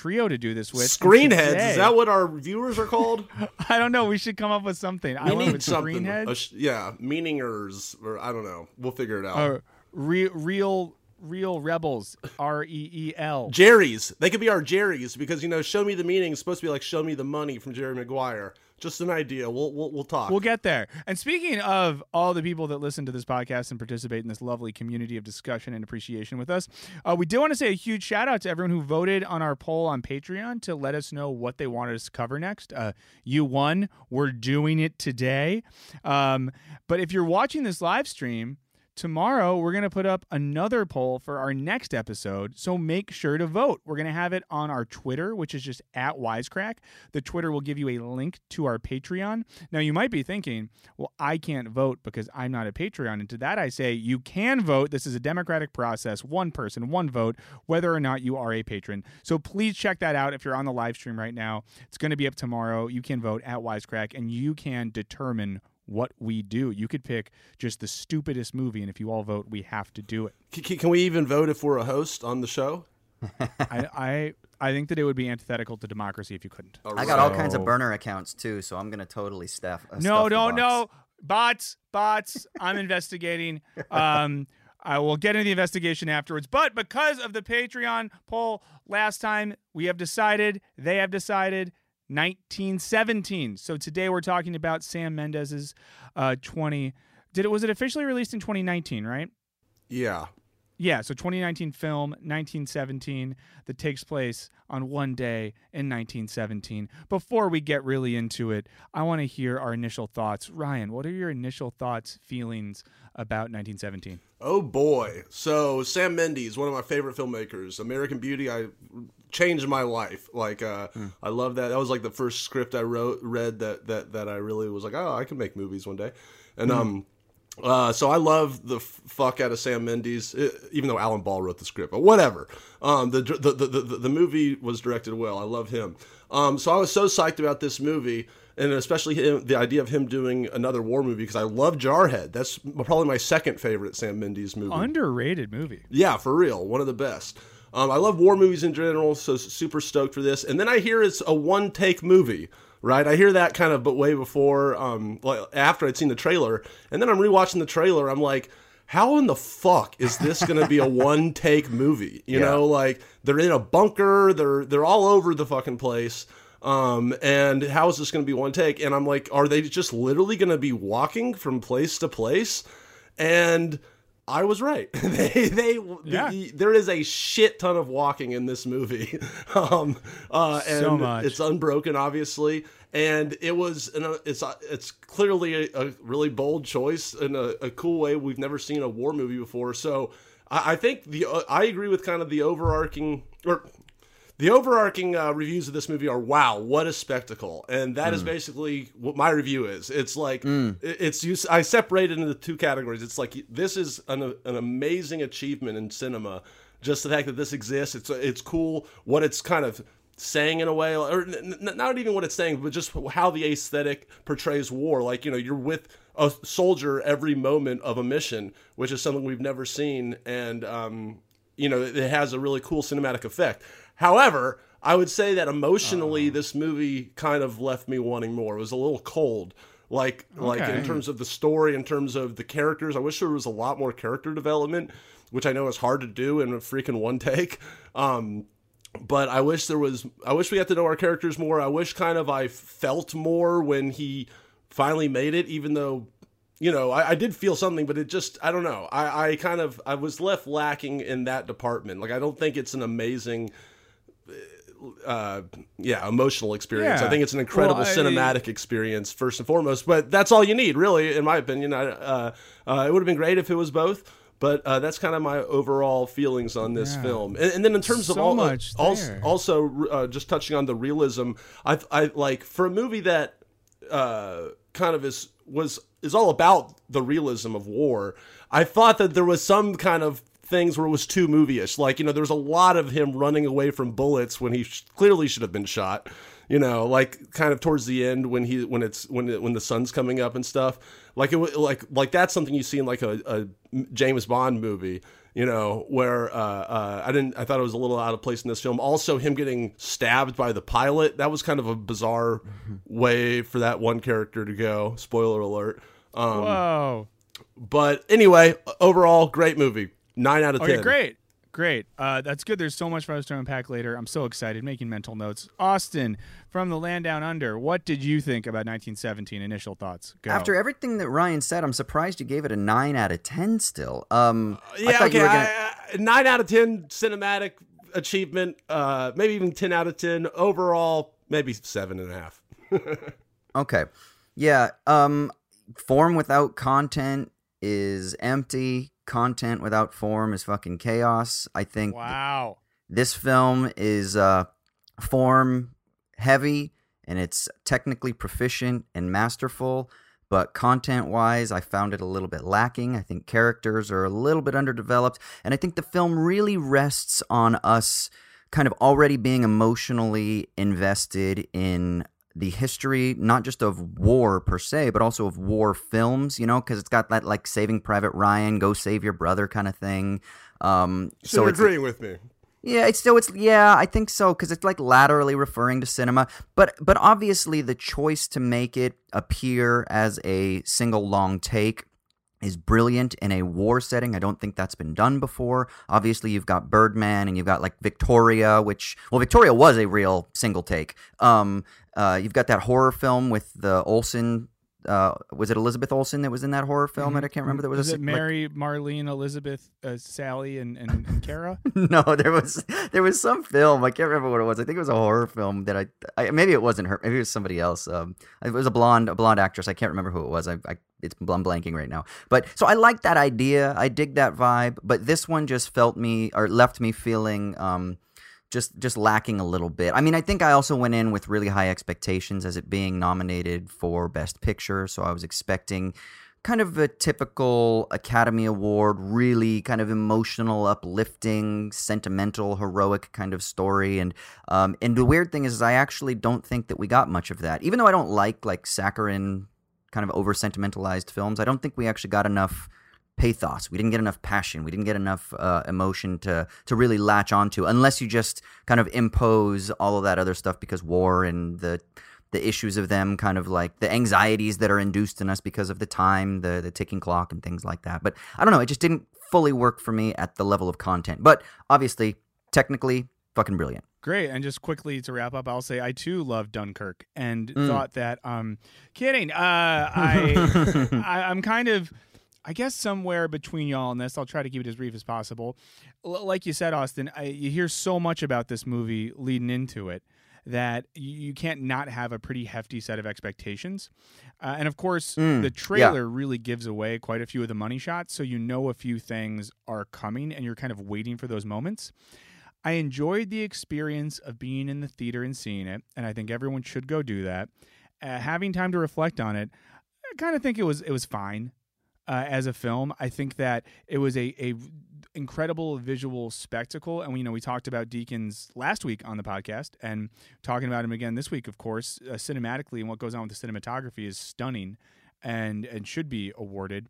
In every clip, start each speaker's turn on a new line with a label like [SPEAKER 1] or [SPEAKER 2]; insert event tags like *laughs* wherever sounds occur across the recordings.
[SPEAKER 1] trio to do this with.
[SPEAKER 2] Screenheads. Is that what our viewers are called? *laughs*
[SPEAKER 1] I don't know. We should come up with something. I
[SPEAKER 2] We
[SPEAKER 1] went
[SPEAKER 2] need something. Sh- yeah, meaningers, or I don't know. We'll figure it out.
[SPEAKER 1] Uh, real, real, real rebels. R E E L.
[SPEAKER 2] Jerry's. They could be our Jerry's because you know, show me the meaning is supposed to be like show me the money from Jerry Maguire. Just an idea. We'll we'll, we'll talk.
[SPEAKER 1] We'll get there. And speaking of all the people that listen to this podcast and participate in this lovely community of discussion and appreciation with us, uh, we do want to say a huge shout out to everyone who voted on our poll on Patreon to let us know what they wanted us to cover next. Uh, you won. We're doing it today. Um, but if you're watching this live stream, Tomorrow, we're going to put up another poll for our next episode, so make sure to vote. We're going to have it on our Twitter, which is just at Wisecrack. The Twitter will give you a link to our Patreon. Now, you might be thinking, well, I can't vote because I'm not a Patreon. And to that, I say, you can vote. This is a democratic process, one person, one vote, whether or not you are a patron. So please check that out if you're on the live stream right now. It's going to be up tomorrow. You can vote at Wisecrack and you can determine what we do. You could pick just the stupidest movie, and if you all vote, we have to do it.
[SPEAKER 2] C- c- can we even vote if we're a host on the show? *laughs*
[SPEAKER 1] I, I I think that it would be antithetical to democracy if you couldn't.
[SPEAKER 3] I got all
[SPEAKER 1] So-
[SPEAKER 3] kinds of burner accounts too, so I'm gonna totally staff. Uh,
[SPEAKER 1] No,
[SPEAKER 3] stuff the
[SPEAKER 1] no,
[SPEAKER 3] box.
[SPEAKER 1] no, bots, bots. I'm investigating. *laughs* Um, I will get into the investigation afterwards. But because of the Patreon poll last time, we have decided, they have decided, 1917. So today we're talking about Sam Mendes's uh, 20. Did it was it officially released in 2019, right?
[SPEAKER 2] Yeah.
[SPEAKER 1] Yeah, so 2019 film, 1917, that takes place on one day in 1917. Before we get really into it, I want to hear our initial thoughts. Ryan, what are your initial thoughts, feelings about 1917?
[SPEAKER 2] Oh boy. So Sam Mendes, one of my favorite filmmakers. American Beauty, I changed my life. Like uh I love that. That was like the first script I wrote read that that that I really was like, "Oh, I can make movies one day." And um uh, so I love the f- fuck out of Sam Mendes, eh, even though Alan Ball wrote the script, but whatever. Um, the, the, the, the, the movie was directed well. I love him. Um, so I was so psyched about this movie, and especially him, the idea of him doing another war movie because I love Jarhead. That's probably my second favorite Sam Mendes movie.
[SPEAKER 1] Underrated movie.
[SPEAKER 2] Yeah, for real, one of the best. Um, I love war movies in general, so super stoked for this. And then I hear it's a one take movie, right? I hear that kind of, but way before, um, like after I'd seen the trailer, and then I'm rewatching the trailer. I'm like, how in the fuck is this going to be a *laughs* one take movie? You
[SPEAKER 3] Yeah.
[SPEAKER 2] know, like they're in a bunker, they're they're all over the fucking place. Um, and how is this going to be one take? And I'm like, are they just literally going to be walking from place to place? And I was right. *laughs* they they
[SPEAKER 1] Yeah.
[SPEAKER 2] the- there is a shit ton of walking in this movie. *laughs* um uh and
[SPEAKER 1] So much.
[SPEAKER 2] it's unbroken obviously and it was an, uh, it's uh, it's clearly a, a really bold choice and a, a cool way we've never seen a war movie before. So I, I think the uh, I agree with kind of the overarching or the overarching uh, reviews of this movie are wow what a spectacle. And that is basically what my review is. It's like it- it's you i separated into two categories. It's like this is an, an amazing achievement in cinema. Just the fact that this exists it's it's cool. What it's kind of saying in a way or n- n- not even what it's saying but just how the aesthetic portrays war. Like you know you're with a soldier every moment of a mission which is something we've never seen. And um you know, it has a really cool cinematic effect. However, I would say that emotionally, this movie kind of left me wanting more. It was a little cold, like like in terms of the story, in terms of the characters. I wish there was a lot more character development, which I know is hard to do in a freaking one take. Um, but I wish there was. I wish we got to know our characters more. I wish kind of I felt more when he finally made it, even though you know, I, I did feel something, but it just, I don't know. I, I kind of, I was left lacking in that department. Like, I don't think it's an amazing, uh, yeah, emotional experience.
[SPEAKER 1] Yeah.
[SPEAKER 2] I think it's an incredible
[SPEAKER 1] Well, I-
[SPEAKER 2] cinematic experience, first and foremost. But that's all you need, really, in my opinion. I, uh, uh, it would have been great if it was both. But uh, that's kind of my overall feelings on this
[SPEAKER 1] Yeah.
[SPEAKER 2] film, and, and then in terms of all,
[SPEAKER 1] much
[SPEAKER 2] also,
[SPEAKER 1] there.
[SPEAKER 2] also uh, just touching on the realism, I, I like for a movie that uh, kind of is was is all about the realism of war. I thought that there was some kind of things where it was too movie-ish. Like you know, there was a lot of him running away from bullets when he sh- clearly should have been shot. You know, like kind of towards the end when he when it's when it, when the sun's coming up and stuff. Like it like like that's something you see in like a, a James Bond movie you know, where uh, uh, I didn't, I thought it was a little out of place in this film. Also, him getting stabbed by the pilot, that was kind of a bizarre way for that one character to go. Spoiler alert. Um,
[SPEAKER 1] Whoa.
[SPEAKER 2] But anyway, overall, great movie. Nine out of
[SPEAKER 1] Okay,
[SPEAKER 2] ten.
[SPEAKER 1] great. Great. Uh, that's good. There's so much for us to unpack later. I'm so excited, making mental notes. Austin, from the land down under, what did you think about 1917? Initial thoughts. Go.
[SPEAKER 3] After everything that Ryan said, I'm surprised you gave it a nine out of ten. Still, um, I
[SPEAKER 2] Yeah,
[SPEAKER 3] thought
[SPEAKER 2] okay.
[SPEAKER 3] you were gonna.
[SPEAKER 2] I- I- nine out of ten cinematic achievement. Uh, maybe even ten out of ten overall. Maybe seven and a half. *laughs*
[SPEAKER 3] Okay. Yeah. Um form without content is empty. Content without form is fucking chaos. I think
[SPEAKER 1] wow.
[SPEAKER 3] this film is uh form heavy and it's technically proficient and masterful, but content wise, I found it a little bit lacking. I think characters are a little bit underdeveloped, and I think the film really rests on us kind of already being emotionally invested in the history, not just of war per se, but also of war films, you know, because it's got that like Saving Private Ryan, Go Save Your Brother kind of thing. Um,
[SPEAKER 2] So,
[SPEAKER 3] so
[SPEAKER 2] you're agreeing with me.
[SPEAKER 3] yeah, it's still it's yeah, I think so because it's like laterally referring to cinema, but but obviously the choice to make it appear as a single long take is brilliant in a war setting. I don't think that's been done before. Obviously, you've got Birdman and you've got like Victoria, which well, Victoria was a real single take. Um, uh, you've got that horror film with the Olsen. Uh, was it Elizabeth Olsen that was in that horror film? That I can't remember. That was
[SPEAKER 1] Was
[SPEAKER 3] a,
[SPEAKER 1] it
[SPEAKER 3] like-
[SPEAKER 1] Mary, Marlene, Elizabeth, uh, Sally, and, and, and Kara? *laughs*
[SPEAKER 3] no, there was there was some film. I can't remember what it was. I think it was a horror film that I, I maybe it wasn't her. Maybe it was somebody else. Um, it was a blonde a blonde actress. I can't remember who it was. I, I it's I'm blanking right now. But so I like that idea. I dig that vibe. But this one just felt me or left me feeling um just just lacking a little bit. I mean, I think I also went in with really high expectations as it being nominated for Best Picture, so I was expecting kind of a typical Academy Award, really kind of emotional, uplifting, sentimental, heroic kind of story. And um, and the weird thing is, is I actually don't think that we got much of that. Even though I don't like like saccharine, kind of over sentimentalized films, I don't think we actually got enough pathos. We didn't get enough passion. We didn't get enough uh, emotion to to really latch onto, unless you just kind of impose all of that other stuff because war and the the issues of them kind of like the anxieties that are induced in us because of the time, the the ticking clock and things like that. But I don't know, it just didn't fully work for me at the level of content. But obviously, technically, fucking brilliant.
[SPEAKER 1] Great. And just quickly to wrap up, I'll say I too love Dunkirk and
[SPEAKER 3] Mm.
[SPEAKER 1] thought that um kidding. Uh I, *laughs* I I'm kind of I guess somewhere between y'all and this, I'll try to keep it as brief as possible. L- like you said, Austin, I, you hear so much about this movie leading into it that you, you can't not have a pretty hefty set of expectations. Uh, and of course,
[SPEAKER 3] Mm,
[SPEAKER 1] the trailer really gives away quite a few of the money shots, so you know a few things are coming, and you're kind of waiting for those moments. I enjoyed the experience of being in the theater and seeing it, and I think everyone should go do that. Uh, having time to reflect on it, I kind of think it was it was fine uh, as a film. I think that it was a a incredible visual spectacle, and we you know we talked about Deakins last week on the podcast, and talking about him again this week. Of course, uh, cinematically and what goes on with the cinematography is stunning, and and should be awarded.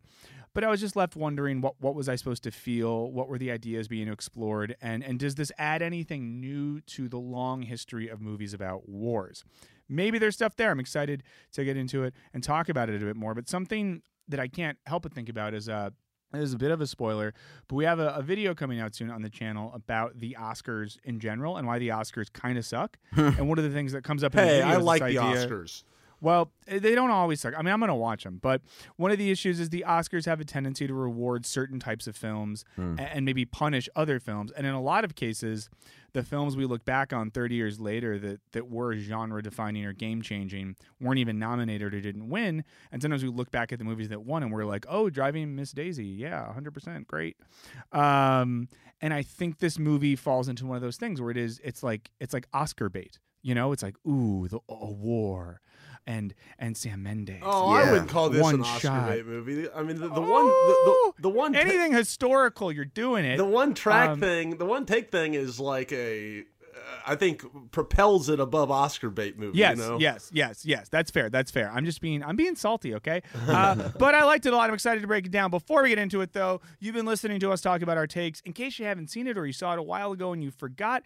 [SPEAKER 1] But I was just left wondering what what was I supposed to feel? What were the ideas being explored? And and does this add anything new to the long history of movies about wars? Maybe there's stuff there. I'm excited to get into it and talk about it a bit more. But something that I can't help but think about is uh this is a bit of a spoiler, but we have a, a video coming out soon on the channel about the Oscars in general and why the Oscars kind of suck. *laughs* and one of the things that comes up in the
[SPEAKER 2] Hey,
[SPEAKER 1] video
[SPEAKER 2] I like the
[SPEAKER 1] idea-
[SPEAKER 2] Oscars.
[SPEAKER 1] Well, eh, they don't always suck. I mean, I'm going to watch them, but one of the issues is the Oscars have a tendency to reward certain types of films a- and, maybe punish other films. And in a lot of cases, the films we look back on 30 years later that, that were genre defining or game changing weren't even nominated or didn't win. And sometimes we look back at the movies that won and we're like, oh, Driving Miss Daisy. Yeah, 100%. Great. Um, and I think this movie falls into one of those things where it is, it's like, it's like Oscar bait. You know, it's like ooh, the a war, and and Sam Mendes.
[SPEAKER 2] Oh, I wouldn't call this
[SPEAKER 1] One
[SPEAKER 2] an Oscar
[SPEAKER 1] shot.
[SPEAKER 2] bait movie. I mean, the, the one, the, the, the one, ta-
[SPEAKER 1] anything historical, you're doing it.
[SPEAKER 2] the one track
[SPEAKER 1] Um,
[SPEAKER 2] thing, the one take thing is like a, I think propels it above Oscar bait movie.
[SPEAKER 1] Yes,
[SPEAKER 2] you know?
[SPEAKER 1] yes, yes, yes. That's fair. That's fair. I'm just being I'm being salty, okay? Uh, *laughs* but I liked it a lot. I'm excited to break it down. Before we get into it, though, you've been listening to us talk about our takes. In case you haven't seen it or you saw it a while ago and you forgot,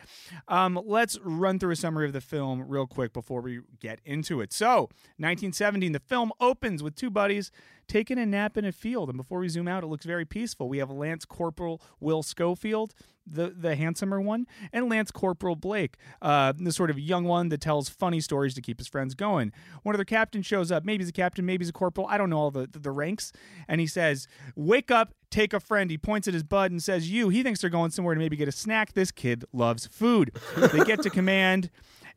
[SPEAKER 1] um, let's run through a summary of the film real quick before we get into it. So, 1917, the film opens with two buddies taking a nap in a field. And before we zoom out, it looks very peaceful. We have Lance Corporal Will Schofield, the, the handsomer one, and Lance Corporal Blake, uh, the sort of young one that tells funny stories to keep his friends going. One of their captains shows up. Maybe he's a captain, maybe he's a corporal. I don't know all the, the, the ranks. And he says, Wake up, take a friend. He points at his bud and says, You. He thinks they're going somewhere to maybe get a snack. This kid loves food. They get to command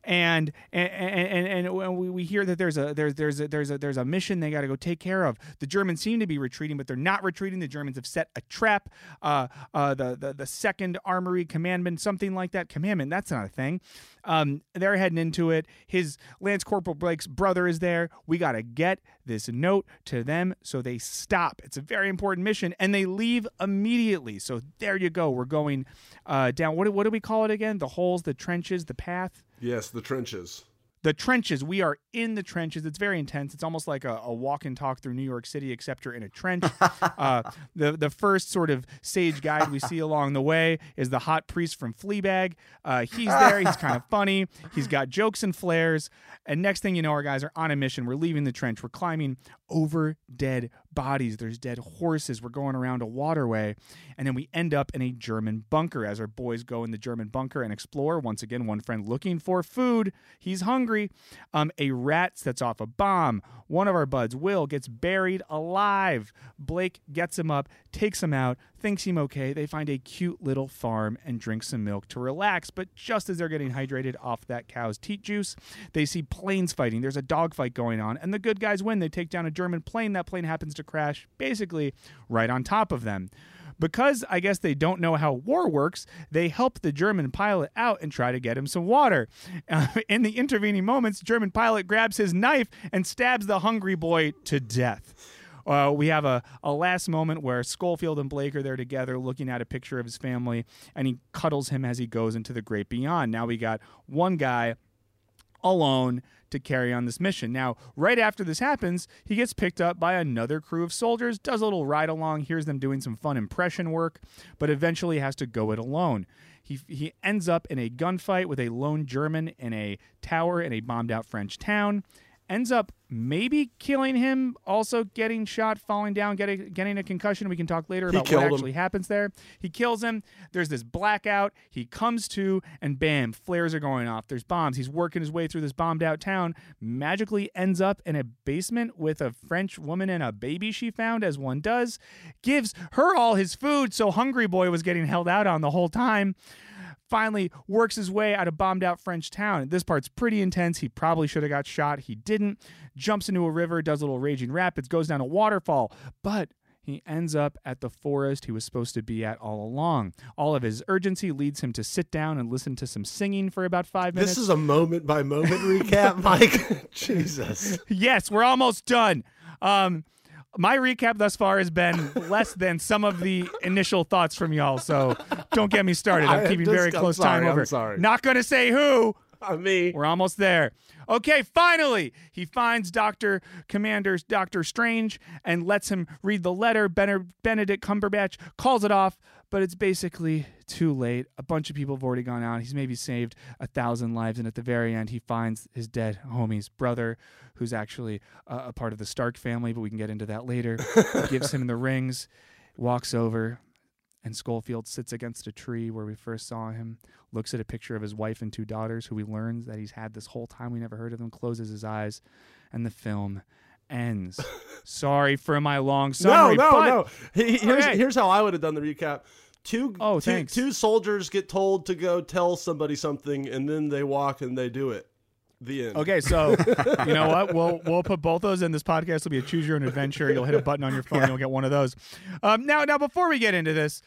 [SPEAKER 1] and and and, and we, we hear that there's a there's there's a, there's a there's a mission they got to go take care of. The Germans seem to be retreating, but they're not retreating. The Germans have set a trap. Uh, uh, the the the second armory commandment, something like that. Commandment, that's not a thing. Um, they're heading into it. His Lance Corporal Blake's brother is there. We got to get this note to them, so they stop. It's a very important mission, and they leave immediately. So there you go. We're going uh, down. What what do we call it again? The holes, the trenches, the path
[SPEAKER 2] Yes, the trenches.
[SPEAKER 1] the trenches. We are in the trenches. It's very intense. It's almost like a, a walk and talk through New York City, except you're in a trench. *laughs* uh, the the first sort of sage guide we see along the way is the hot priest from Fleabag. Uh, he's there. He's kind of *laughs* funny. He's got jokes and flares. And next thing you know, our guys are on a mission. We're leaving the trench. We're climbing over dead bodies. There's dead horses. We're going around a waterway. And then we end up in a German bunker as our boys go in the German bunker and explore. Once again, one friend looking for food. He's hungry. Um, a rat sets off a bomb. One of our buds, Will, gets buried alive. Blake gets him up, takes him out, thinks him okay. They find a cute little farm and drink some milk to relax. But just as they're getting hydrated off that cow's teat juice, they see planes fighting. There's a dogfight going on, and the good guys win. They take down a German plane. That plane happens to crash basically right on top of them. Because I guess they don't know how war works, they help the German pilot out and try to get him some water. Uh, *laughs* in the intervening moments, German pilot grabs his knife and stabs the hungry boy to death. Uh, we have a, a last moment where Schofield and Blake are there together looking at a picture of his family, and he cuddles him as he goes into the great beyond. Now we got one guy alone to carry on this mission. Now, right after this happens, he gets picked up by another crew of soldiers, does a little ride along, hears them doing some fun impression work, but eventually has to go it alone. He, he ends up in a gunfight with a lone German in a tower in a bombed out French town. Ends up maybe killing him, also getting shot, falling down, getting getting a concussion. We can talk later about what
[SPEAKER 2] killed him.
[SPEAKER 1] actually happens there. He kills him. There's this blackout. He comes to, and bam, flares are going off. There's bombs. He's working his way through this bombed out town. Magically ends up in a basement with a French woman and a baby she found, as one does. Gives her all his food, so Hungry Boy was getting held out on the whole time finally works his way out of bombed out French town. This part's pretty intense. He probably should have got shot. He didn't. Jumps into a river, does a little raging rapids, goes down a waterfall, but he ends up at the forest he was supposed to be at all along. All of his urgency leads him to sit down and listen to some singing for about five minutes.
[SPEAKER 2] This is a moment by moment recap, *laughs* Mike. *laughs* Jesus.
[SPEAKER 1] yes, we're almost done. Um, my recap thus far has been less than some of the initial thoughts from y'all, so don't get me started. I'm keeping
[SPEAKER 2] just-
[SPEAKER 1] very
[SPEAKER 2] I'm
[SPEAKER 1] close
[SPEAKER 2] sorry,
[SPEAKER 1] time
[SPEAKER 2] I'm sorry.
[SPEAKER 1] Not going to say who.
[SPEAKER 2] Uh, I mean,
[SPEAKER 1] We're almost there. Okay, finally, he finds Doctor Commander's Doctor Strange and lets him read the letter. Benedict Cumberbatch calls it off, but it's basically too late. A bunch of people have already gone out. He's maybe saved a thousand lives, and at the very end, he finds his dead homie's brother, who's actually uh, a part of the Stark family, but we can get into that later. gives him *laughs* the rings, walks over, and Schofield sits against a tree where we first saw him, looks at a picture of his wife and two daughters, who he learns that he's had this whole time. We never heard of them, closes his eyes, and the film ends. Sorry for my long *laughs*
[SPEAKER 2] no,
[SPEAKER 1] summary.
[SPEAKER 2] no,
[SPEAKER 1] but
[SPEAKER 2] no. He- he- Here's,
[SPEAKER 1] Okay.
[SPEAKER 2] here's how I would have done the recap. Two,
[SPEAKER 1] Oh,
[SPEAKER 2] two,
[SPEAKER 1] thanks.
[SPEAKER 2] two soldiers get told to go tell somebody something, and then they walk and they do it. The end.
[SPEAKER 1] Okay, so *laughs* you know what? We'll we'll put both those in. This podcast will be a choose your own adventure. You'll hit a button on your phone, you'll get one of those. Um, now, now before we get into this,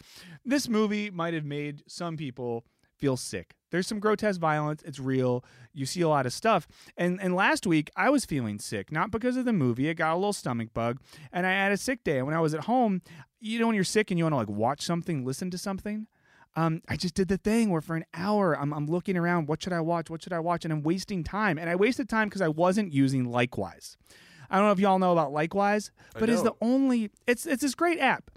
[SPEAKER 1] this movie might have made some people feel sick There's some grotesque violence. It's real. You see a lot of stuff. And and last week I was feeling sick, not because of the movie. I got a little stomach bug, and I had a sick day. And when I was at home, you know, when you're sick and you want to like watch something, listen to something. Um, I just did the thing where for an hour I'm, I'm looking around. What should I watch? What should I watch? And I'm wasting time. And I wasted time because I wasn't using Likewise. I don't know if y'all know about Likewise, but it's the only. It's it's this great app.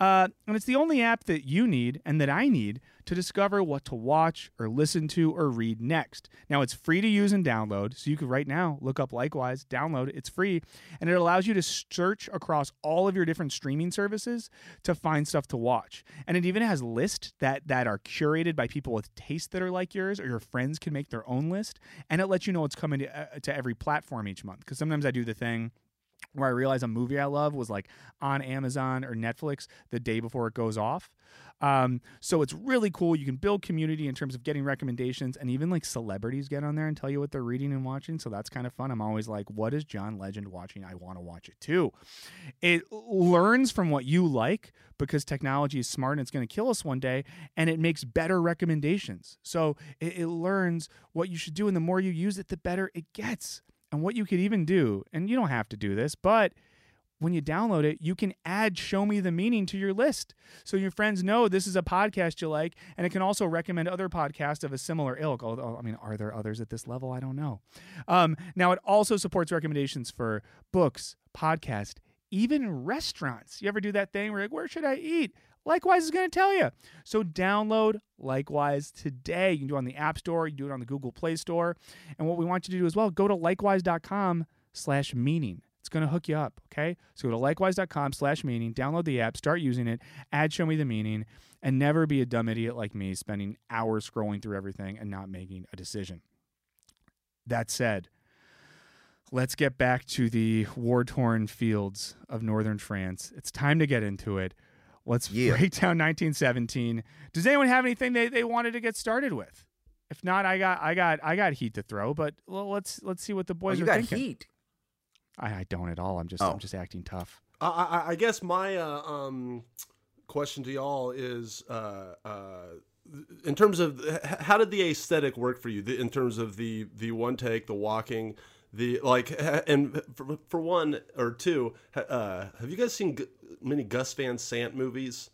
[SPEAKER 1] Uh, and it's the only app that you need and that I need to discover what to watch or listen to or read next. Now, it's free to use and download, so you could right now look up Likewise, download it. It's free, and it allows you to search across all of your different streaming services to find stuff to watch. And it even has lists that that are curated by people with tastes that are like yours, or your friends can make their own list, and it lets you know what's coming to, uh, to every platform each month. Because sometimes I do the thing where I realize a movie I love was like on Amazon or Netflix the day before it goes off. Um, so it's really cool. You can build community in terms of getting recommendations, and even like celebrities get on there and tell you what they're reading and watching. So that's kind of fun. I'm always like, what is John Legend watching? I want to watch it too. It learns from what you like because technology is smart and it's going to kill us one day, and it makes better recommendations. So it, it learns what you should do, and the more you use it, the better it gets. And what you could even do, and you don't have to do this, but when you download it, you can add Show Me the Meaning to your list. So your friends know this is a podcast you like, and it can also recommend other podcasts of a similar ilk. Although, I mean, are there others at this level? I don't know. Um, now, it also supports recommendations for books, podcast, even restaurants. You ever do that thing where like, where should I eat? Likewise is going to tell you. So download Likewise today. You can do it on the App Store. You can do it on the Google Play Store. And what we want you to do as well, go to likewise.com slash meaning. It's going to hook you up, okay? So go to likewise.com slash meaning, download the app, start using it, add Show Me the Meaning, and never be a dumb idiot like me spending hours scrolling through everything and not making a decision. That said, let's get back to the war torn fields of northern France. It's time to get into it. Let's
[SPEAKER 3] Yeah.
[SPEAKER 1] break down 1917. Does anyone have anything they, they wanted to get started with? If not, I got I got I got heat to throw, but well, let's let's see what the
[SPEAKER 3] Oh,
[SPEAKER 1] boys
[SPEAKER 3] you
[SPEAKER 1] are
[SPEAKER 3] got
[SPEAKER 1] thinking.
[SPEAKER 3] heat.
[SPEAKER 1] I, I don't at all. I'm just
[SPEAKER 3] Oh.
[SPEAKER 1] I'm just acting tough.
[SPEAKER 2] I, I, I guess my uh, um, question to y'all is, uh, uh, in terms of how did the aesthetic work for you? The, in terms of the the one take, the walking, the like, and for, for one or two, uh, have you guys seen Gu- many Gus Van Sant movies?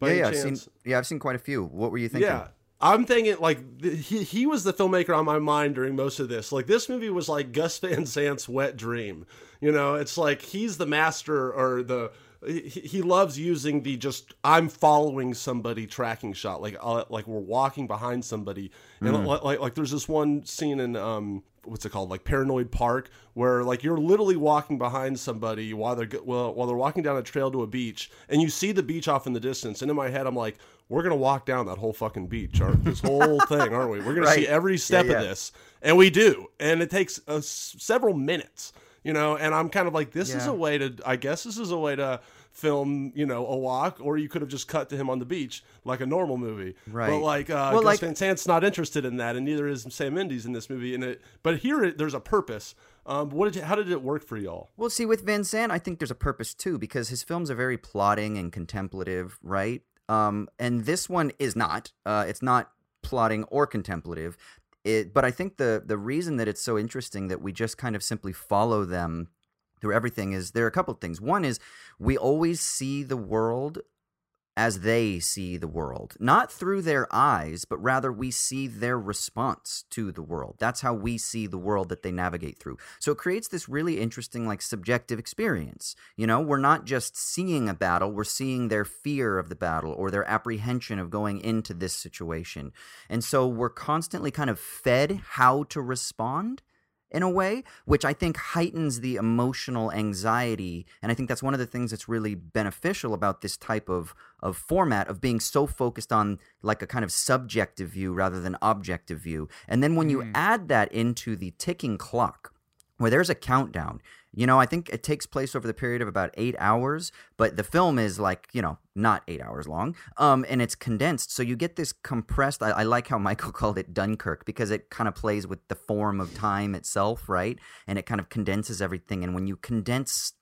[SPEAKER 3] Yeah, yeah, I've seen, yeah, I've seen quite a few. What were you thinking?
[SPEAKER 2] Yeah. I'm thinking like th- he he was the filmmaker on my mind during most of this. Like this movie was like Gus Van Sant's wet dream. You know, it's like he's the master or the he, he loves using the just I'm following somebody tracking shot. Like uh, like we're walking behind somebody. And like, like like there's this one scene in um what's it called? Like Paranoid Park where like you're literally walking behind somebody while they're well while they're walking down a trail to a beach and you see the beach off in the distance and in my head I'm like we're gonna walk down that whole fucking beach or this *laughs* whole thing aren't we? We're gonna see every step
[SPEAKER 3] Yeah,
[SPEAKER 2] of this. And we do. And it takes uh, s- several minutes you know and I'm kind of like this is a way to I guess this is a way to film you know a walk or you could have just cut to him on the beach like a normal movie
[SPEAKER 3] right but
[SPEAKER 2] like uh
[SPEAKER 3] Well,
[SPEAKER 2] Gus
[SPEAKER 3] like-
[SPEAKER 2] Van Sant's not interested in that, and neither is Sam Mendes in this movie. And it, but here it, there's a purpose. Um, what did you, how did it work for y'all?
[SPEAKER 3] Well, see, with Van Sant, I think there's a purpose too because his films are very plotting and contemplative, right? Um, and this one is not. Uh, it's not plotting or contemplative. It, but I think the the reason that it's so interesting that we just kind of simply follow them through everything is there are a couple of things. One is we always see the world as they see the world, not through their eyes, but rather we see their response to the world. That's how we see the world that they navigate through. So it creates this really interesting, like, subjective experience. You know, we're not just seeing a battle, we're seeing their fear of the battle or their apprehension of going into this situation. And so we're constantly kind of fed how to respond in a way, which I think heightens the emotional anxiety. And I think that's one of the things that's really beneficial about this type of, of format of being so focused on like a kind of subjective view rather than objective view. And then when you mm. add that into the ticking clock, where there's a countdown. You know, I think it takes place over the period of about eight hours, but the film is like, you know, not eight hours long. Um, and it's condensed. So you get this compressed. I, I like how *laughs* Michael called it Dunkirk because it kind of plays with the form of time itself, right? And it kind of condenses everything. And when you condense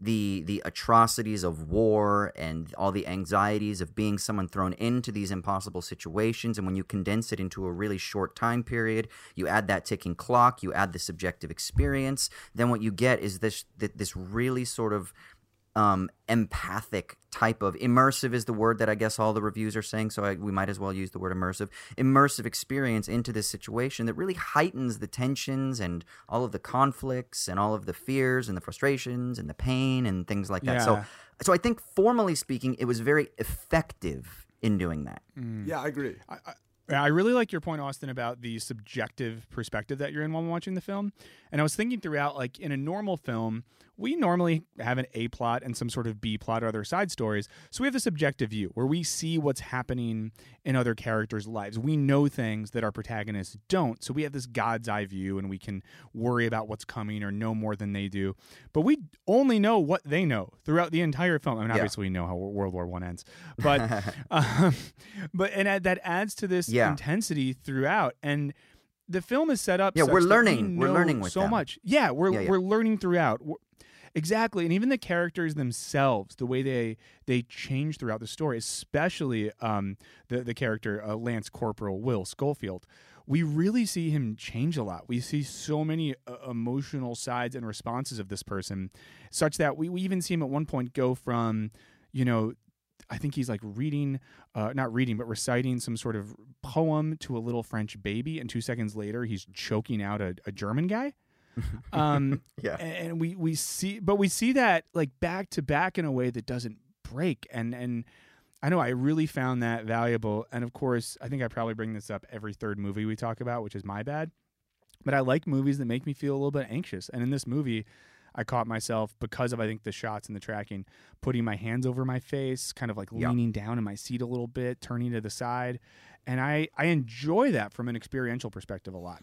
[SPEAKER 3] the the atrocities of war and all the anxieties of being someone thrown into these impossible situations. And when you condense it into a really short time period you add that ticking clock you add the subjective experience then what you get is this this really sort of um, empathic type of immersive is the word that I guess all the reviews are saying. So I, we might as well use the word immersive. Immersive experience into this situation that really heightens the tensions and all of the conflicts and all of the fears and the frustrations and the pain and things like that.
[SPEAKER 1] Yeah.
[SPEAKER 3] So, so I think formally speaking, it was very effective in doing that.
[SPEAKER 2] Yeah, I agree.
[SPEAKER 1] I, I, I really like your point, Austin, about the subjective perspective that you're in while watching the film. And I was thinking throughout, like in a normal film, we normally have an A plot and some sort of B plot or other side stories. So we have this subjective view where we see what's happening in other characters' lives. We know things that our protagonists don't. So we have this God's eye view and we can worry about what's coming or know more than they do. But we only know what they know throughout the entire film. I mean,
[SPEAKER 3] Yeah.
[SPEAKER 1] obviously we know how World War One ends, *laughs* but um, but and that- adds to this
[SPEAKER 3] Yeah.
[SPEAKER 1] intensity throughout and. The film is set up.
[SPEAKER 3] Yeah, we're
[SPEAKER 1] that we
[SPEAKER 3] learning- we're learning with
[SPEAKER 1] so
[SPEAKER 3] them.
[SPEAKER 1] much. Yeah, we're
[SPEAKER 3] Yeah, yeah.
[SPEAKER 1] we're learning throughout. Exactly, and even the characters themselves, the way they they change throughout the story, especially um, the the character uh, Lance Corporal Will Schofield, we really see him change a lot. We see so many uh, emotional sides and responses of this person, such that we, we even see him at one point go from, you know, I think he's like reading, uh, not reading, but reciting some sort of poem to a little French baby, and two seconds later he's choking out a, a German guy. *laughs* Um,
[SPEAKER 3] Yeah.
[SPEAKER 1] and we we see, but we see that like back to back in a way that doesn't break, and and I know I really found that valuable, and of course I think I probably bring this up every third movie we talk about, which is my bad. But I like movies that make me feel a little bit anxious, and in this movie. I caught myself because of I think the shots and the tracking, putting my hands over my face, kind of like
[SPEAKER 3] Yeah.
[SPEAKER 1] leaning down in my seat a little bit, turning to the side, and I I enjoy that from an experiential perspective a lot.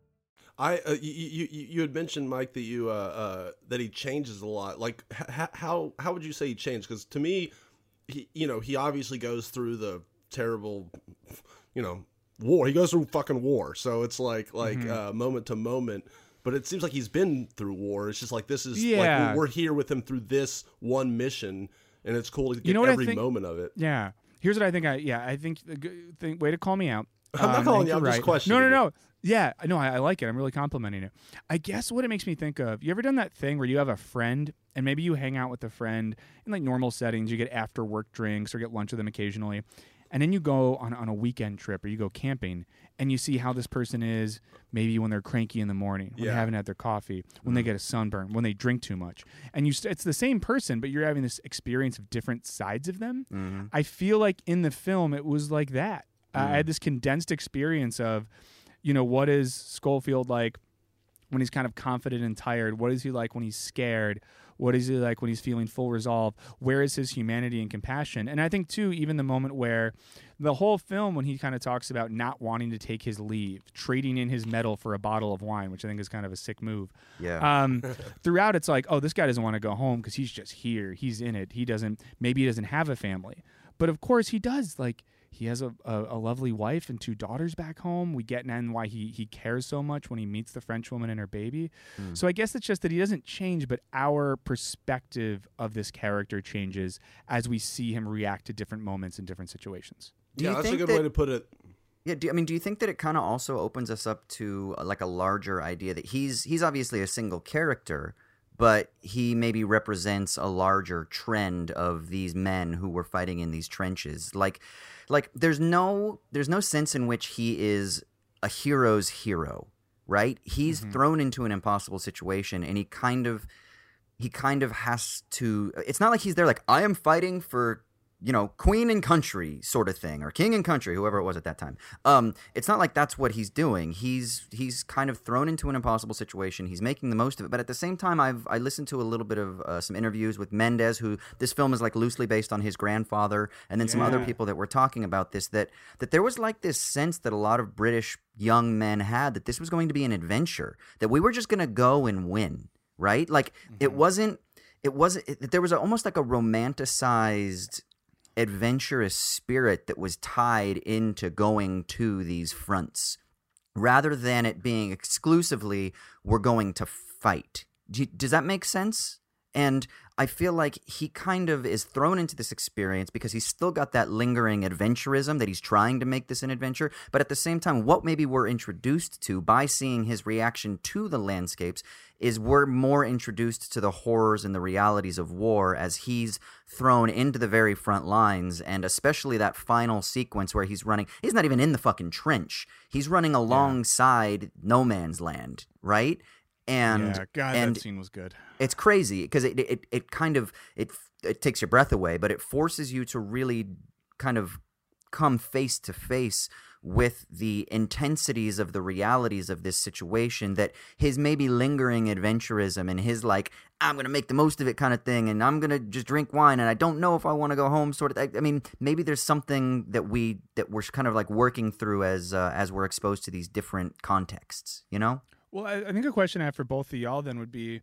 [SPEAKER 2] I uh, you, you you you had mentioned Mike that you uh, uh that he changes a lot. Like h- how how would you say he changed? Because to me, he you know he obviously goes through the terrible, you know, war. He goes through fucking war. So it's like like
[SPEAKER 1] Mm-hmm.
[SPEAKER 2] uh, moment to moment. But it seems like he's been through war. It's just like this is
[SPEAKER 1] Yeah.
[SPEAKER 2] like we're, here with him through this one mission, and it's cool to get
[SPEAKER 1] know
[SPEAKER 2] every
[SPEAKER 1] think?
[SPEAKER 2] moment of it.
[SPEAKER 1] Yeah. Here's what I think. I yeah. I think the good thing. Way to call me out. *laughs*
[SPEAKER 2] I'm not
[SPEAKER 1] Um, I
[SPEAKER 2] calling you, I'm
[SPEAKER 1] you're
[SPEAKER 2] just questioning
[SPEAKER 1] No, no, no. Yeah, I know. I, I like it. I'm really complimenting it. I guess what it makes me think of. You ever done that thing where you have a friend and maybe you hang out with a friend in like normal settings. You get after work drinks or get lunch with them occasionally, and then you go on on a weekend trip or you go camping and you see how this person is. Maybe when they're cranky in the morning, when
[SPEAKER 2] Yeah.
[SPEAKER 1] they haven't had their coffee, when they get a sunburn, when they drink too much, and you st- it's the same person, but you're having this experience of different sides of them.
[SPEAKER 3] Mm-hmm.
[SPEAKER 1] I feel like in the film it was like that. Uh, I had this condensed experience of, you know, what is Schofield like when he's kind of confident and tired? What is he like when he's scared? What is he like when he's feeling full resolve? Where is his humanity and compassion? And I think too, even the moment where the whole film, when he kind of talks about not wanting to take his leave, trading in his medal for a bottle of wine, which I think is kind of a sick move.
[SPEAKER 3] Yeah.
[SPEAKER 1] Um, *laughs* throughout, it's like, oh, this guy doesn't want to go home because he's just here. He's in it. He doesn't. Maybe he doesn't have a family, but of course he does. Like he has a, a, a lovely wife and two daughters back home. We get in why he he cares so much when he meets the French woman and her baby. So I guess it's just that he doesn't change, but our perspective of this character changes as we see him react to different moments in different situations.
[SPEAKER 3] Do
[SPEAKER 2] yeah,
[SPEAKER 3] you
[SPEAKER 2] that's a good
[SPEAKER 3] that-
[SPEAKER 2] way to put it.
[SPEAKER 3] Yeah, do, I mean, do you think that it kind of also opens us up to uh, like a larger idea that he's he's obviously a single character, but he maybe represents a larger trend of these men who were fighting in these trenches. Like, like there's no there's no sense in which he is a hero's hero, right? He's mm-hmm. thrown into an impossible situation, and he kind of he kind of has to. It's not like he's there like I am fighting for you know, queen and country sort of thing, or king and country, whoever it was at that time. Um, it's not like that's what he's doing. He's he's kind of thrown into an impossible situation. He's making the most of it, but at the same time, I've I listened to a little bit of uh, some interviews with Mendes, who this film is like loosely based on his grandfather, and then some other people that were talking about this. That that there was like this sense that a lot of British young men had that this was going to be an adventure, that we were just going to go and win, right? Like it wasn't. It wasn't. It, there was a, almost like a romanticized adventurous spirit that was tied into going to these fronts rather than it being exclusively we're going to fight. Do does that make sense? And I feel like he kind of is thrown into this experience because he's still got that lingering adventurism that he's trying to make this an adventure. But at the same time, what maybe we're introduced to by seeing his reaction to the landscapes is we're more introduced to the horrors and the realities of war as he's thrown into the very front lines. And especially that final sequence where he's running, he's not even in the fucking trench, he's running alongside no man's land, right? And
[SPEAKER 1] yeah, God,
[SPEAKER 3] and
[SPEAKER 1] that scene was good.
[SPEAKER 3] it's crazy because it, it it kind of it it takes your breath away, but it forces you to really kind of come face to face with the intensities of the realities of this situation that his maybe lingering adventurism and his like I'm gonna make the most of it kind of thing and I'm gonna just drink wine and I don't know if I want to go home sort of I, I mean maybe there's something that we that we're kind of like working through as uh, as we're exposed to these different contexts you know
[SPEAKER 1] Well, I, I think a question I have for both of y'all then would be,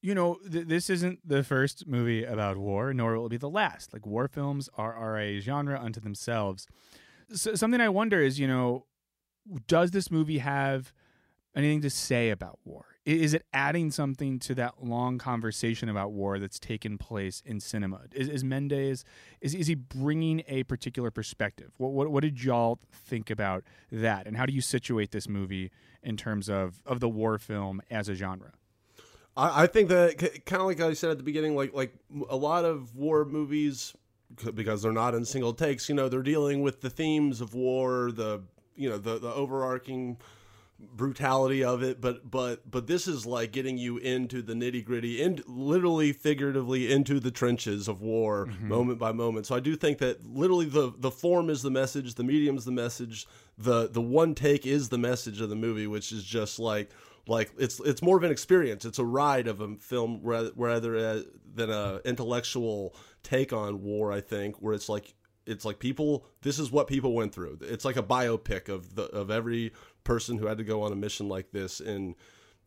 [SPEAKER 1] you know, th- this isn't the first movie about war, nor will it be the last. Like war films are, are a genre unto themselves. So, something I wonder is, you know, does this movie have anything to say about war? Is it adding something to that long conversation about war that's taken place in cinema? Is, is Mendes is is he bringing a particular perspective? What, what what did y'all think about that, and how do you situate this movie in terms of of the war film as a genre?
[SPEAKER 2] I, I think that kind of like I said at the beginning, like like a lot of war movies, because they're not in single takes. You know, they're dealing with the themes of war, the you know the the overarching brutality of it but but but this is like getting you into the nitty gritty and literally figuratively into the trenches of war moment by moment. So i do think that literally the the form is the message the medium is the message the the one take is the message of the movie which is just like like it's it's more of an experience. It's a ride of a film rather, rather uh, than a intellectual take on war i think where it's like it's like people this is what people went through. It's like a biopic of the of every person who had to go on a mission like this in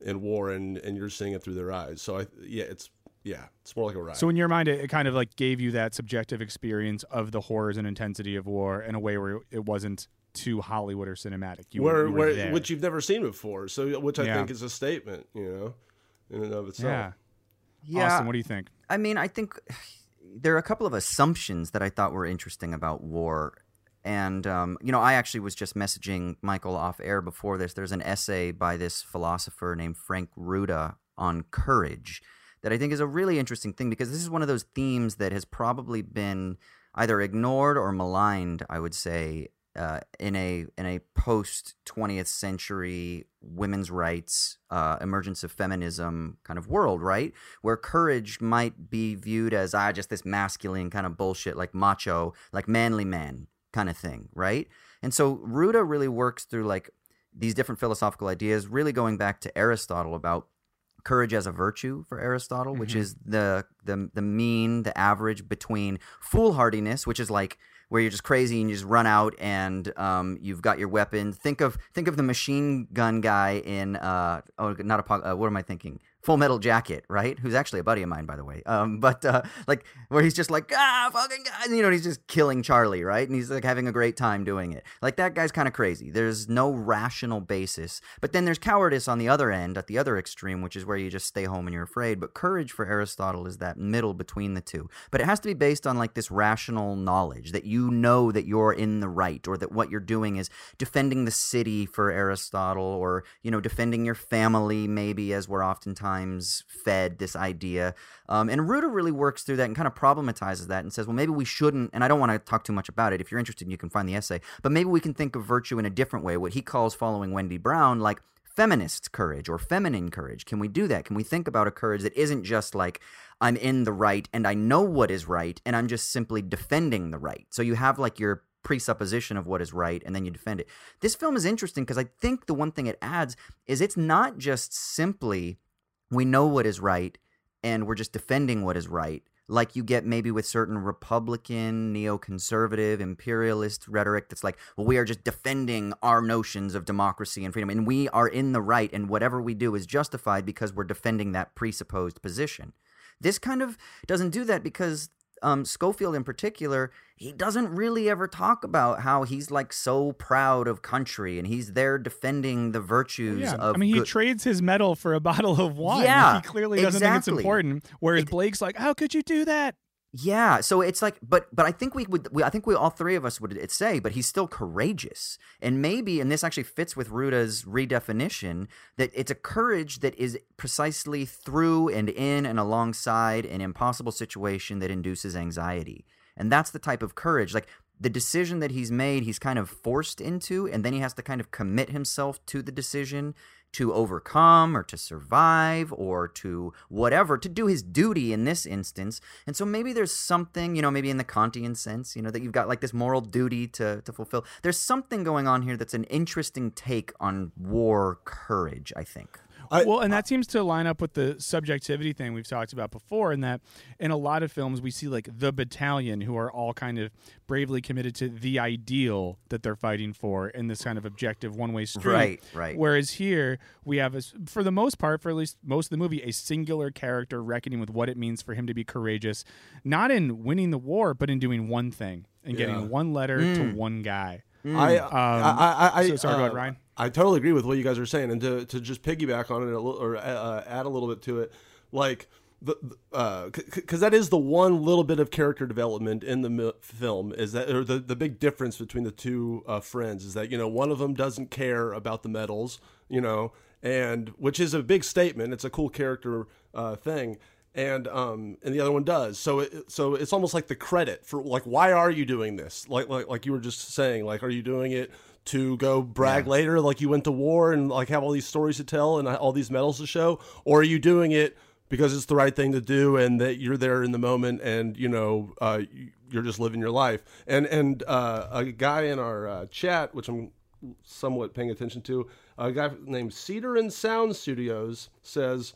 [SPEAKER 2] in war and and you're seeing it through their eyes so i yeah it's yeah it's more like a ride
[SPEAKER 1] So in your mind, it, it kind of like gave you that subjective experience of the horrors and intensity of war in a way where it wasn't too Hollywood or cinematic. You were,
[SPEAKER 2] where
[SPEAKER 1] you were
[SPEAKER 2] where which you've never seen before so which i
[SPEAKER 1] Yeah.
[SPEAKER 2] think is a statement you know in and of itself
[SPEAKER 1] yeah. Austin, what do you think?
[SPEAKER 3] I mean, I think *sighs* there are a couple of assumptions that I thought were interesting about war. And, um, you know, I actually was just messaging Michael off air before this. There's an essay by this philosopher named Frank Ruda on courage that I think is a really interesting thing because this is one of those themes that has probably been either ignored or maligned, I would say, uh, in a in a post 20th century women's rights uh, emergence of feminism kind of world right where courage might be viewed as ah just this masculine kind of bullshit like macho like manly man kind of thing right and so ruda really works through like these different philosophical ideas really going back to aristotle about courage as a virtue for Aristotle, which is the the the mean, the average between foolhardiness, which is like where you're just crazy and you just run out and um, you've got your weapon. Think of think of the machine gun guy in uh, oh not a uh, what am I thinking? Full Metal Jacket, right? Who's actually a buddy of mine, by the way. Um, but uh, like where he's just like ah fucking guys, you know, he's just killing Charlie, right? And he's like having a great time doing it. Like that guy's kind of crazy. There's no rational basis. But then there's cowardice on the other end, at the other extreme, which is where you just stay home and you're afraid. But courage for Aristotle is that middle between the two. But it has to be based on like this rational knowledge that you know that you're in the right, or that what you're doing is defending the city for Aristotle, or you know defending your family, maybe as we're oftentimes fed this idea. Um, and Ruda really works through that and kind of problematizes that and says, well, maybe we shouldn't. And I don't want to talk too much about it. If you're interested, you can find the essay. But maybe we can think of virtue in a different way. What he calls following Wendy Brown, like feminist courage or feminine courage? Can we do that? Can we think about a courage that isn't just like I'm in the right and I know what is right and I'm just simply defending the right? So you have like your presupposition of what is right and then you defend it. This film is interesting because I think the one thing it adds is it's not just simply we know what is right and we're just defending what is right like you get maybe with certain Republican, neoconservative, imperialist rhetoric that's like, well, we are just defending our notions of democracy and freedom, and we are in the right, and whatever we do is justified because we're defending that presupposed position. This kind of doesn't do that because um, Schofield in particular, he doesn't really ever talk about how he's like so proud of country and he's there defending the virtues
[SPEAKER 1] Yeah,
[SPEAKER 3] of.
[SPEAKER 1] I mean, he
[SPEAKER 3] good-
[SPEAKER 1] trades his medal for a *laughs* bottle of wine.
[SPEAKER 3] Yeah,
[SPEAKER 1] he clearly doesn't think it's important. Whereas Blake's like, "How could you do that?"
[SPEAKER 3] Yeah, so it's like, but but I think we would, we, I think we all three of us would say, but he's still courageous, and maybe, and this actually fits with Ruda's redefinition that it's a courage that is precisely through and in and alongside an impossible situation that induces anxiety, and that's the type of courage, like the decision that he's made, he's kind of forced into, and then he has to kind of commit himself to the decision to overcome or to survive or to whatever, to do his duty in this instance. And so maybe there's something, you know, maybe in the Kantian sense, you know, that you've got like this moral duty to, to fulfill. There's something going on here that's an interesting take on war courage, I think.
[SPEAKER 2] I-
[SPEAKER 1] well, and that seems to line up with the subjectivity thing we've talked about before. In that, in a lot of films, we see like the battalion who are all kind of bravely committed to the ideal that they're fighting for in this kind of objective one way street.
[SPEAKER 3] Right, right.
[SPEAKER 1] Whereas here, we have, a, for the most part, for at least most of the movie, a singular character reckoning with what it means for him to be courageous, not in winning the war, but in doing one thing and
[SPEAKER 2] Yeah.
[SPEAKER 1] getting one letter to one guy.
[SPEAKER 2] I,
[SPEAKER 1] Um,
[SPEAKER 2] I, I, I,
[SPEAKER 1] so sorry, go ahead,
[SPEAKER 2] uh,
[SPEAKER 1] Ryan.
[SPEAKER 2] I totally agree with what you guys are saying, and to, to just piggyback on it a little, or uh, add a little bit to it, like the because that is the one little bit of character development in the film is that or the the big difference between the two uh, friends is that you know one of them doesn't care about the medals, you know, and which is a big statement. It's a cool character uh, thing. And um and the other one does so it, so it's almost like the credit for like why are you doing this like like like you were just saying like are you doing it to go brag later like you went to war and like have all these stories to tell and all these medals to show? Or are you doing it because it's the right thing to do and that you're there in the moment and you know uh, you- you're just living your life? And and uh, a guy in our uh, chat which i'm somewhat paying attention to a guy named cedar and sound studios says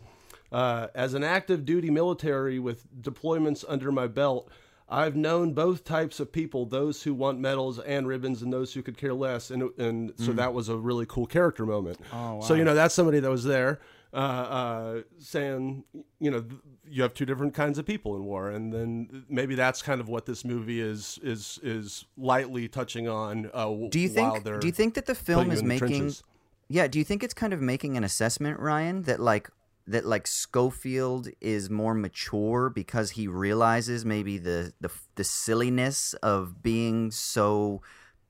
[SPEAKER 2] uh, as an active duty military with deployments under my belt I've known both types of people, those who want medals and ribbons and those who could care less. And, and so that was a really cool character moment. Oh, So, you know, that's somebody that was there uh, uh, saying, you know, you have two different kinds of people in war. And then maybe that's kind of what this movie is, is, is lightly touching on. Uh,
[SPEAKER 3] Do you
[SPEAKER 2] while
[SPEAKER 3] think
[SPEAKER 2] they're
[SPEAKER 3] do you think that the film is
[SPEAKER 2] the
[SPEAKER 3] making. Yeah, do you think it's kind of making an assessment, Ryan, that like that like Schofield is more mature because he realizes maybe the the the silliness of being so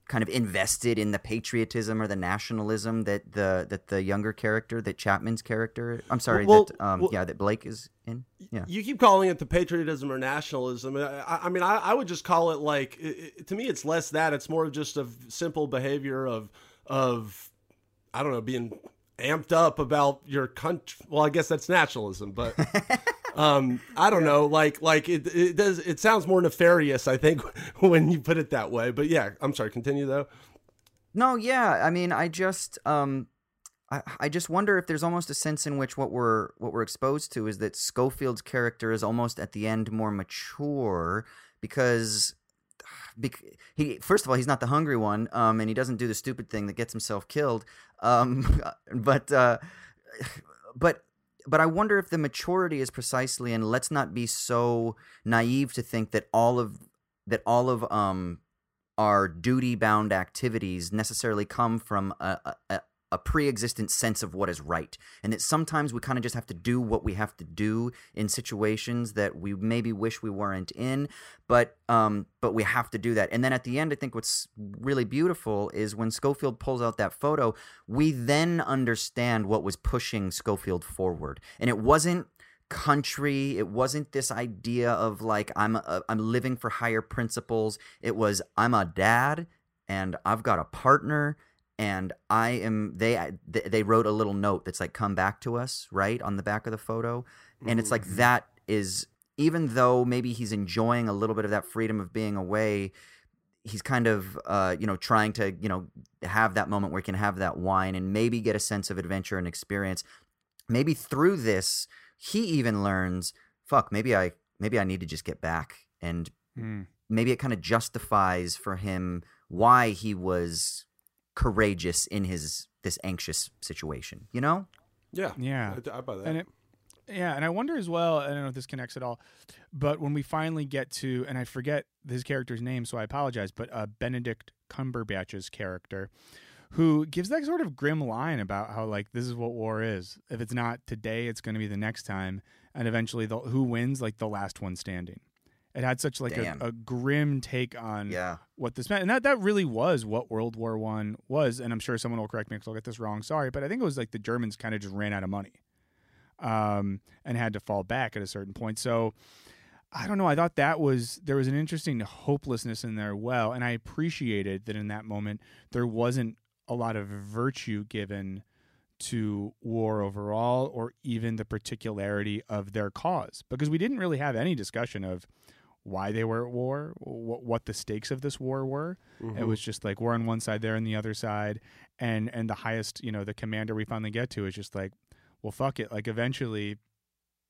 [SPEAKER 3] kind of invested in the patriotism or the nationalism that the that the younger character that Chapman's character I'm sorry
[SPEAKER 2] Well,
[SPEAKER 3] that um
[SPEAKER 2] well-
[SPEAKER 3] yeah that Blake is in yeah
[SPEAKER 2] You keep calling it the patriotism or nationalism. I, I- mean, I, I would just call it like i i to me, it's less that. It's more just a simple behavior of of I don't know being amped up about your country. Well, I guess that's nationalism, but *laughs* um, I don't know. Like like it it does. It sounds more nefarious. I think *laughs* when you put it that way. But yeah, I'm sorry. Continue though.
[SPEAKER 3] No, yeah. I mean, I just um I, I just wonder if there's almost a sense in which what we're what we're exposed to is that Schofield's character is almost at the end more mature because bec- he first of all he's not the hungry one um and he doesn't do the stupid thing that gets himself killed um *laughs* but uh but but I wonder if the maturity is precisely and let's not be so naive to think that all of that all of um our duty bound activities necessarily come from a, a, a pre existent sense of what is right. And that sometimes we kind of just have to do what we have to do in situations that we maybe wish we weren't in, but um, but we have to do that. And then at the end, I think what's really beautiful is when Schofield pulls out that photo, we then understand what was pushing Schofield forward. And it wasn't country it wasn't this idea of like i'm a, i'm living for higher principles it was i'm a dad and i've got a partner and I am they they wrote a little note that's like come back to us right on the back of the photo, and it's like that is even though maybe he's enjoying a little bit of that freedom of being away, he's kind of uh, you know trying to you know have that moment where he can have that wine and maybe get a sense of adventure and experience. Maybe through this, he even learns, fuck, maybe I maybe I need to just get back and
[SPEAKER 1] Mm.
[SPEAKER 3] maybe it kind of justifies for him why he was courageous in his this anxious situation. You know?
[SPEAKER 2] Yeah,
[SPEAKER 1] Yeah.
[SPEAKER 2] I, I buy that.
[SPEAKER 1] And it, yeah, and I wonder as well. I don't know if this connects at all, but when we finally get to, and I forget his character's name, so I apologize. But uh, Benedict Cumberbatch's character, who gives that sort of grim line about how like this is what war is. If it's not today, it's going to be the next time, and eventually, the who wins, like the last one standing. It had such like a, a grim take on
[SPEAKER 3] Yeah.
[SPEAKER 1] what this meant, and that that really was what World War One was. And I'm sure someone will correct me if I'll get this wrong. Sorry, but I think it was like the Germans kind of just ran out of money, um, and had to fall back at a certain point. So I don't know. I thought that was there was an interesting hopelessness in there. Well, and I appreciated that in that moment there wasn't a lot of virtue given to war overall, or even the particularity of their cause, because we didn't really have any discussion of why they were at war, what, what the stakes of this war were. It mm-hmm. was just like we're on one side, they're on the other side, and and the highest, you know, the commander we finally get to is just like, well, fuck it. Like eventually,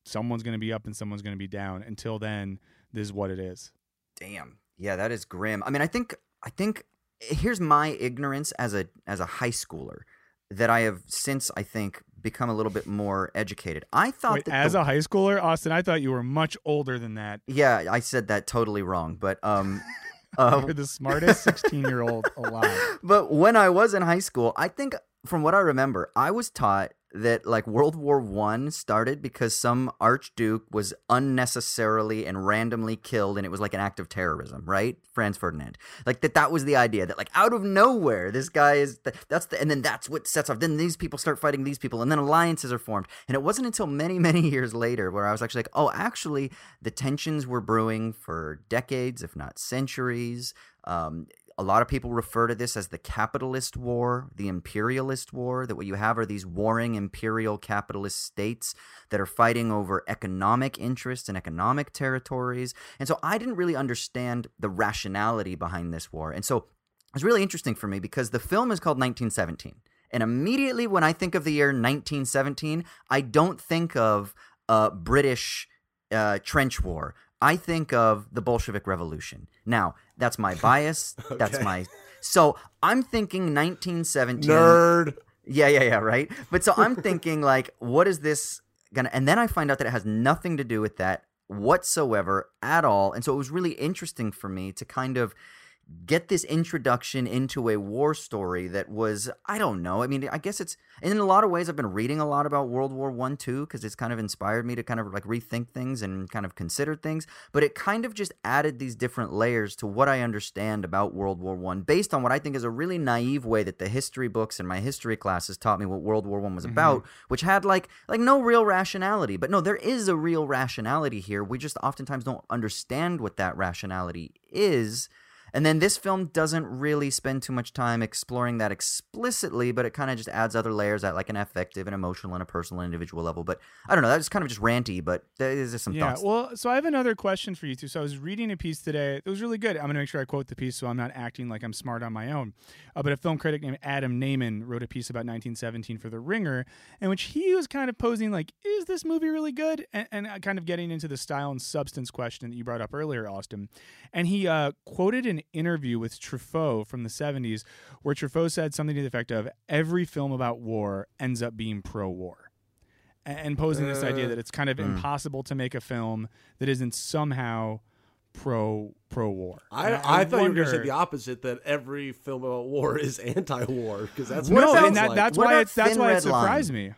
[SPEAKER 1] someone's gonna be up and someone's gonna be down. Until then, this is what it is.
[SPEAKER 3] Damn. Yeah, that is grim. I mean, I think I think here's my ignorance as a as a high schooler that I have since I think become a little bit more educated. I thought
[SPEAKER 1] Wait,
[SPEAKER 3] that
[SPEAKER 1] as
[SPEAKER 3] the,
[SPEAKER 1] a high schooler, Austin, I thought you were much older than that.
[SPEAKER 3] yeah, I said that totally wrong, but um uh, *laughs*
[SPEAKER 1] You're the *laughs* smartest 16 year old alive.
[SPEAKER 3] but when I was in high school, I think from what I remember, I was taught that like World War One started because some archduke was unnecessarily and randomly killed, and it was like an act of terrorism, right? Franz Ferdinand, like that. That was the idea that like out of nowhere, this guy is th- that's the, and then that's what sets off. Then these people start fighting these people, and then alliances are formed. And it wasn't until many *laughs* many years later where I was actually like, oh, actually, the tensions were brewing for decades, if not centuries. Um, a lot of people refer to this as the capitalist war, the imperialist war, that what you have are these warring imperial capitalist states that are fighting over economic interests and economic territories. And so I didn't really understand the rationality behind this war. And so it was really interesting for me because the film is called 1917. And immediately when I think of the year 1917, I don't think of uh, British uh, trench war. I think of the Bolshevik Revolution. Now, that's my bias. *laughs* That's my. So I'm thinking 1917.
[SPEAKER 2] Nerd.
[SPEAKER 3] Yeah, yeah, yeah, right. But so I'm *laughs* thinking like, what is this gonna? And then I find out that it has nothing to do with that whatsoever at all. And so it was really interesting for me to kind of get this introduction into a war story that was I don't know. I mean, I guess it's and in a lot of ways I've been reading a lot about World War 1 too cuz it's kind of inspired me to kind of like rethink things and kind of consider things, but it kind of just added these different layers to what I understand about World War 1 based on what I think is a really naive way that the history books and my history classes taught me what World War 1 was mm-hmm. about, which had like like no real rationality. But no, there is a real rationality here. We just oftentimes don't understand what that rationality is. And then this film doesn't really spend too much time exploring that explicitly, but it kind of just adds other layers at like an affective and emotional and a personal and individual level. But I don't know, that's kind of just ranty, but there is just some
[SPEAKER 1] Yeah,
[SPEAKER 3] thoughts.
[SPEAKER 1] well, so I have another question for you too. So I was reading a piece today. It was really good. I'm going to make sure I quote the piece so I'm not acting like I'm smart on my own. Uh, but a film critic named Adam Nayman wrote a piece about 1917 for The Ringer, in which he was kind of posing like, is this movie really good? And, and uh, kind of getting into the style and substance question that you brought up earlier, Austin. And he uh, quoted an interview with Truffaut from the 70s where Truffaut said something to the effect of, every film about war ends up being pro-war and posing this idea that uh, it's kind of hmm. impossible to make a film that isn't somehow pro pro war.
[SPEAKER 2] I, I, thought you were going to say the opposite that every film about war is *laughs* anti-war because that's what
[SPEAKER 1] No,
[SPEAKER 2] it sounds
[SPEAKER 1] and that,
[SPEAKER 2] like.
[SPEAKER 1] that's
[SPEAKER 3] What
[SPEAKER 1] why
[SPEAKER 3] about
[SPEAKER 1] it, that's why it
[SPEAKER 3] Red Line?
[SPEAKER 1] surprised me.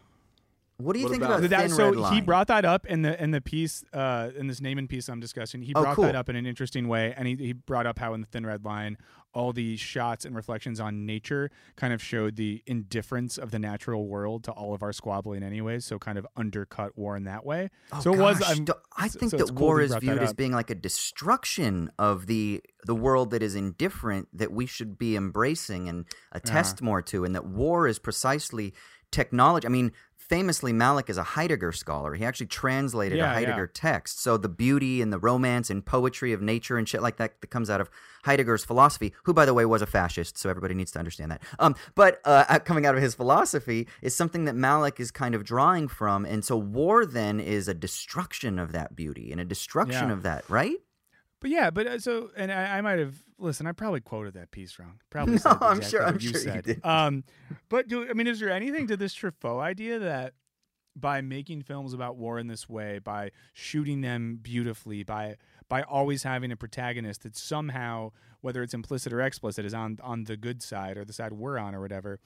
[SPEAKER 3] What do you
[SPEAKER 2] What
[SPEAKER 3] think
[SPEAKER 2] about
[SPEAKER 3] about,
[SPEAKER 1] That-
[SPEAKER 3] Thin
[SPEAKER 1] so
[SPEAKER 3] Red
[SPEAKER 1] he brought that up in the in the piece uh, in this Nayman piece I'm discussing. He
[SPEAKER 3] Oh,
[SPEAKER 1] brought
[SPEAKER 3] cool.
[SPEAKER 1] that up in an interesting way, and he, he brought up how in the Thin Red Line all the shots and reflections on nature kind of showed the indifference of the natural world to all of our squabbling anyways so kind of undercut war in that way
[SPEAKER 3] Oh,
[SPEAKER 1] so it was I'm,
[SPEAKER 3] I think
[SPEAKER 1] so
[SPEAKER 3] that
[SPEAKER 1] cool
[SPEAKER 3] war is viewed as being like a destruction of the the world that is indifferent that we should be embracing and attest more to, and that war is precisely technology. I mean, famously, Malick is a Heidegger scholar. He actually translated
[SPEAKER 1] Yeah,
[SPEAKER 3] a
[SPEAKER 1] yeah.
[SPEAKER 3] Heidegger text. So the beauty and the romance and poetry of nature and shit like that that comes out of Heidegger's philosophy, who, by the way, was a fascist. So everybody needs to understand that. Um, but uh, *laughs* coming out of his philosophy is something that Malick is kind of drawing from, and so war then is a destruction of that beauty and a destruction
[SPEAKER 1] Yeah.
[SPEAKER 3] of that, right?
[SPEAKER 1] But yeah but uh, so and I, I might have listen i probably quoted that piece wrong *laughs* probably
[SPEAKER 3] No, I'm
[SPEAKER 1] exactly
[SPEAKER 3] sure- I'm
[SPEAKER 1] you
[SPEAKER 3] sure you did.
[SPEAKER 1] um but do i mean is there anything to this truffaut idea that by making films about war in this way by shooting them beautifully by by always having a protagonist that somehow whether it's implicit or explicit is on on the good side or the side we're on or whatever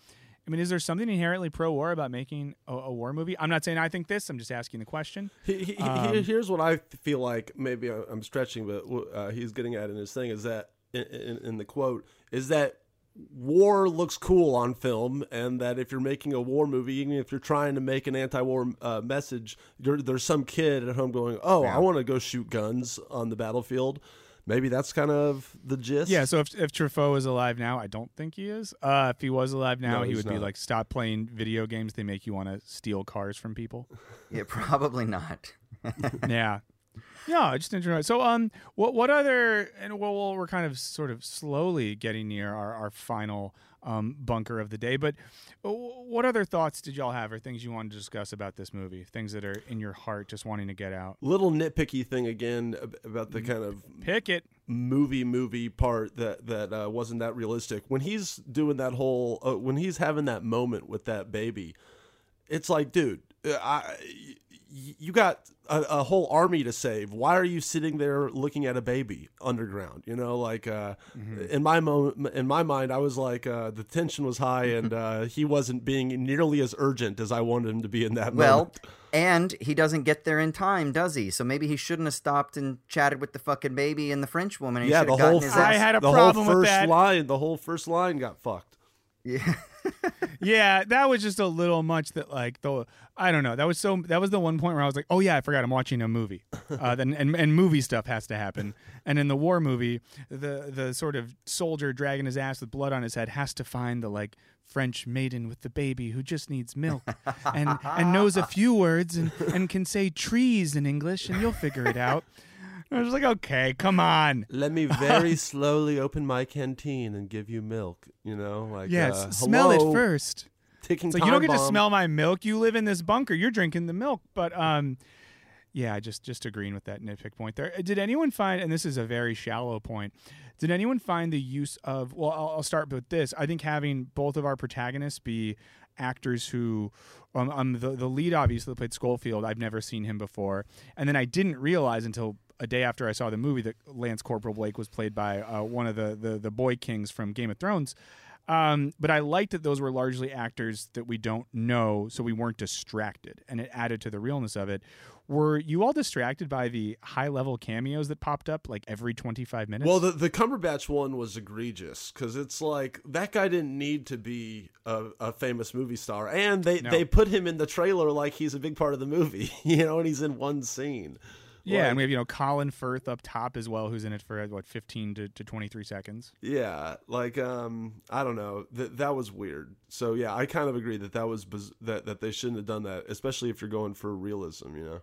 [SPEAKER 1] i mean is there something inherently pro-war about making a, a war movie i'm not saying i think this i'm just asking the question
[SPEAKER 2] He, he, he-
[SPEAKER 1] Um,
[SPEAKER 2] here's what I feel like. Maybe I- I'm stretching, but uh, he's getting at in his thing is that in, in, in the quote is that war looks cool on film, and that if you're making a war movie, even if you're trying to make an anti-war uh, message, there, there's some kid at home going, "Oh, I want to go shoot guns on the battlefield." Maybe that's kind of the gist.
[SPEAKER 1] Yeah, so if if Truffaut is alive now, I don't think he is. Uh, if he was alive now,
[SPEAKER 2] No,
[SPEAKER 1] he
[SPEAKER 2] he's
[SPEAKER 1] would be like, stop playing video games. They make you want to steal cars from people. *laughs*
[SPEAKER 3] Yeah, probably not. *laughs*
[SPEAKER 1] yeah. No, just interesting. So, um, what what other and well, well, we're kind of sort of slowly getting near our, our final um bunker of the day. But uh, what other thoughts did y'all have, or things you wanted to discuss about this movie? Things that are in your heart, just wanting to get out.
[SPEAKER 2] Little nitpicky thing again about the kind of
[SPEAKER 1] Pick it.
[SPEAKER 2] movie movie part that that uh, wasn't that realistic when he's doing that whole uh, when he's having that moment with that baby it's like dude uh, I, you got a, a whole army to save why are you sitting there looking at a baby underground you know like uh, in my mo- in my mind i was like uh, the tension was high and *laughs* uh, he wasn't being nearly as urgent as i wanted him to be in that
[SPEAKER 3] Well,
[SPEAKER 2] moment
[SPEAKER 3] and he doesn't get there in time, does he? So maybe he shouldn't have stopped and chatted with the fucking baby and the French woman. And
[SPEAKER 2] yeah the whole
[SPEAKER 3] gotten his
[SPEAKER 2] first,
[SPEAKER 1] I had a
[SPEAKER 2] the
[SPEAKER 1] problem
[SPEAKER 2] whole
[SPEAKER 1] with
[SPEAKER 2] first
[SPEAKER 1] that.
[SPEAKER 2] line the whole first line got fucked
[SPEAKER 3] Yeah. *laughs*
[SPEAKER 1] yeah, that was just a little much. That like the I don't know. That was so. That was the one point where I was like, oh yeah, I forgot I'm watching a movie. *laughs* Uh, then and and movie stuff has to happen. And in the war movie, the the sort of soldier dragging his ass with blood on his head has to find the like French maiden with the baby who just needs milk and and knows a few words and and can say trees in English and you'll figure it out. *laughs* I was like, okay, come on.
[SPEAKER 2] Let me very *laughs* slowly open my canteen and give you milk. You know, like
[SPEAKER 1] Yes,
[SPEAKER 2] uh,
[SPEAKER 1] smell
[SPEAKER 2] hello,
[SPEAKER 1] it first.
[SPEAKER 2] Ticking
[SPEAKER 1] It's like you don't get to smell my milk. You live in this bunker. You're drinking the milk. But um, yeah, just just agreeing with that nitpick point there. Did anyone find? And this is a very shallow point. Did anyone find the use of? Well, I'll, I'll start with this. I think having both of our protagonists be actors who, um, um the the lead obviously played Schofield. I've never seen him before, and then I didn't realize until a day after I saw the movie that Lance Corporal Blake was played by uh, one of the, the the boy kings from Game of Thrones. Um, but I liked that those were largely actors that we don't know, so we weren't distracted, and it added to the realness of it. Were you all distracted by the high level cameos that popped up like every twenty five minutes?
[SPEAKER 2] Well, the the Cumberbatch one was egregious because it's like that guy didn't need to be a, a famous movie star, and they
[SPEAKER 1] No.
[SPEAKER 2] they put him in the trailer like he's a big part of the movie, *laughs* you know, and he's in one scene.
[SPEAKER 1] Yeah,
[SPEAKER 2] like-
[SPEAKER 1] and we have you know Colin Firth up top as well, who's in it for what fifteen to, to twenty three seconds.
[SPEAKER 2] Yeah, like um, I don't know. That that was weird. So yeah, I kind of agree that that was biz- that that they shouldn't have done that, especially if you're going for realism. You know.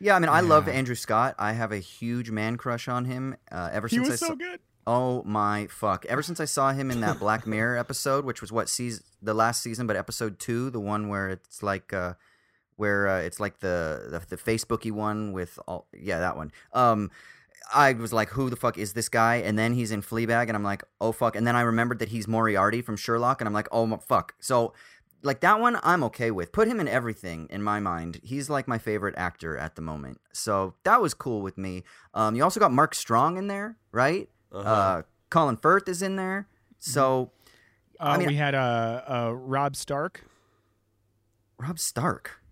[SPEAKER 3] Yeah, I mean, I love Andrew Scott. I have a huge man crush on him. Uh, ever
[SPEAKER 1] He
[SPEAKER 3] since I
[SPEAKER 1] so
[SPEAKER 3] saw,
[SPEAKER 1] good.
[SPEAKER 3] Oh my fuck! Ever since I saw him in that Black Mirror episode, which was what season the last season, but episode two, the one where it's like uh where uh, it's like the, the the Facebooky one with all yeah that one. Um, I was like, who the fuck is this guy? And then he's in Fleabag, and I'm like, oh fuck. And then I remembered that he's Moriarty from Sherlock, and I'm like, oh fuck. So like that one, I'm okay with. Put him in everything in my mind. He's like my favorite actor at the moment. So that was cool with me. Um, you also got Mark Strong in there, right?
[SPEAKER 2] Uh-huh.
[SPEAKER 3] Uh, Colin Firth is in there. So
[SPEAKER 1] Uh,
[SPEAKER 3] I mean-
[SPEAKER 1] we had uh, uh, Rob Stark.
[SPEAKER 3] Rob Stark.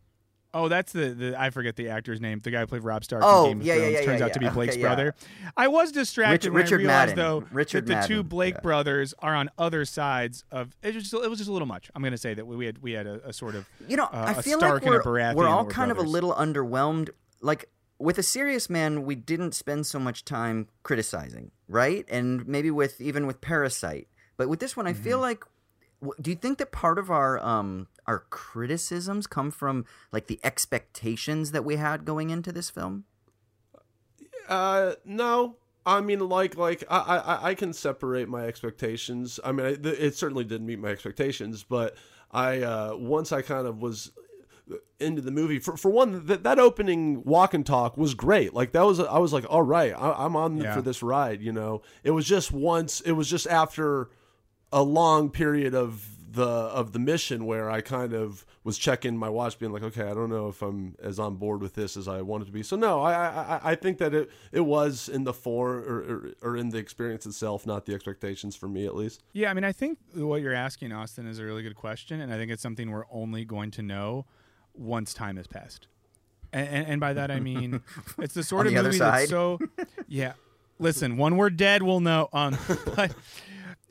[SPEAKER 1] Oh, that's the, the I forget the actor's name. The guy who played Rob Stark
[SPEAKER 3] Oh,
[SPEAKER 1] in Game of
[SPEAKER 3] yeah, yeah,
[SPEAKER 1] Thrones
[SPEAKER 3] yeah,
[SPEAKER 1] turns
[SPEAKER 3] yeah,
[SPEAKER 1] out to be. Blake's
[SPEAKER 3] Okay,
[SPEAKER 1] brother. I was distracted
[SPEAKER 3] Richard-
[SPEAKER 1] when
[SPEAKER 3] Richard
[SPEAKER 1] I realized
[SPEAKER 3] Madden.
[SPEAKER 1] though
[SPEAKER 3] Richard
[SPEAKER 1] that the two Blake brothers are on other sides of it. Was just, it was just a little much. I'm going to say that we we had we had a, a sort of
[SPEAKER 3] You know,
[SPEAKER 1] uh,
[SPEAKER 3] I
[SPEAKER 1] a
[SPEAKER 3] feel
[SPEAKER 1] Stark
[SPEAKER 3] like we're,
[SPEAKER 1] and a Baratheon
[SPEAKER 3] we're all
[SPEAKER 1] were
[SPEAKER 3] kind of a little underwhelmed. Like with a serious man, we didn't spend so much time criticizing, right? And maybe with even with Parasite, but with this one, I feel
[SPEAKER 1] Mm-hmm.
[SPEAKER 3] like. W- Do you think that part of our um our criticisms come from like the expectations that we had going into this film?
[SPEAKER 2] Uh, no. I mean, like, like I, I, I can separate my expectations. I mean, I, th- it certainly didn't meet my expectations, but I, uh, once I kind of was into the movie, for for one, that that opening walk and talk was great. Like that was, I was like, all right, I, I'm on
[SPEAKER 1] Yeah.
[SPEAKER 2] for this ride. You know, it was just once, it was just after a long period of the of the mission where I kind of was checking my watch, being like, okay, I don't know if I'm as on board with this as I wanted to be. So no, I I, I think that it it was in the form or, or or in the experience itself, not the expectations for me at least.
[SPEAKER 1] Yeah, I mean, I think what you're asking, Austin, is a really good question, and I think it's something we're only going to know once time has passed. And, and, and by that I mean *laughs* it's the sort
[SPEAKER 3] On
[SPEAKER 1] of
[SPEAKER 3] the other
[SPEAKER 1] movie
[SPEAKER 3] side?
[SPEAKER 1] that's so. Yeah, listen, when we're dead, we'll know. Um, *laughs* but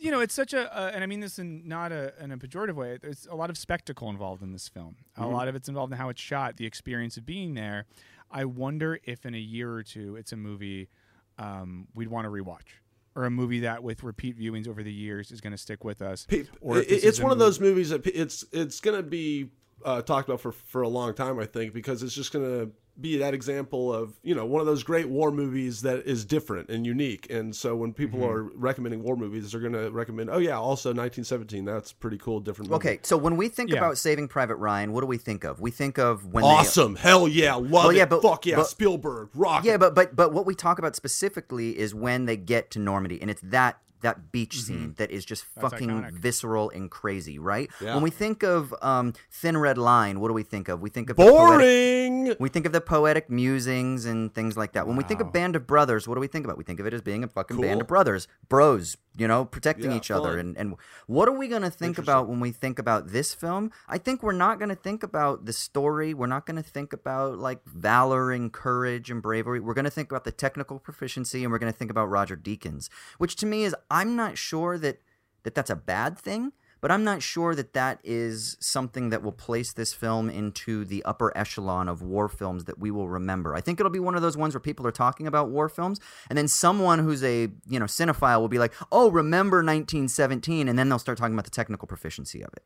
[SPEAKER 1] you know, it's such a, uh, and I mean this in not a in a pejorative way. There's a lot of spectacle involved in this film. A lot of it's involved in how it's shot, the experience of being there. I wonder if in a year or two, it's a movie um, we'd want to rewatch. Or a movie that, with repeat viewings over the years, is going to stick with us.
[SPEAKER 2] Pe-
[SPEAKER 1] Or
[SPEAKER 2] it- it's one of those movies that it's it's gonna be uh, talked about for for a long time, I think, because it's just gonna be that example of you know one of those great war movies that is different and unique. And so when people
[SPEAKER 1] Mm-hmm.
[SPEAKER 2] are recommending war movies, they're gonna recommend, oh yeah, also 1917. That's pretty cool, different. Movie.
[SPEAKER 3] Okay, so when we think
[SPEAKER 1] Yeah.
[SPEAKER 3] about Saving Private Ryan, what do we think of? We think of when they
[SPEAKER 2] awesome, hell yeah, love
[SPEAKER 3] Well,
[SPEAKER 2] it,
[SPEAKER 3] yeah, but-
[SPEAKER 2] fuck yeah,
[SPEAKER 3] but-
[SPEAKER 2] Spielberg, rock.
[SPEAKER 3] Yeah, but but but what we talk about specifically is when they get to Normandy, and it's that that beach scene that is just
[SPEAKER 1] That's
[SPEAKER 3] fucking
[SPEAKER 1] iconic.
[SPEAKER 3] visceral and crazy, right?
[SPEAKER 2] Yeah.
[SPEAKER 3] When we think of um, Thin Red Line, what do we think of? We think of the poetic-
[SPEAKER 2] boring.
[SPEAKER 3] we think of the poetic musings and things like that. When we think of Band of Brothers, what do we think about? We think of it as being a fucking band of brothers, bros, you know, protecting
[SPEAKER 2] Yeah,
[SPEAKER 3] each other. And, and what are we going to think about when we think about this film? I think we're not going to think about the story. We're not going to think about like valor and courage and bravery. We're going to think about the technical proficiency and we're going to think about Roger Deakins, which to me is, I'm not sure that, that that's a bad thing. But I'm not sure that that is something that will place this film into the upper echelon of war films that we will remember. I think it'll be one of those ones where people are talking about war films, and then someone who's a you know cinephile will be like, "Oh, remember 1917," and then they'll start talking about the technical proficiency of it.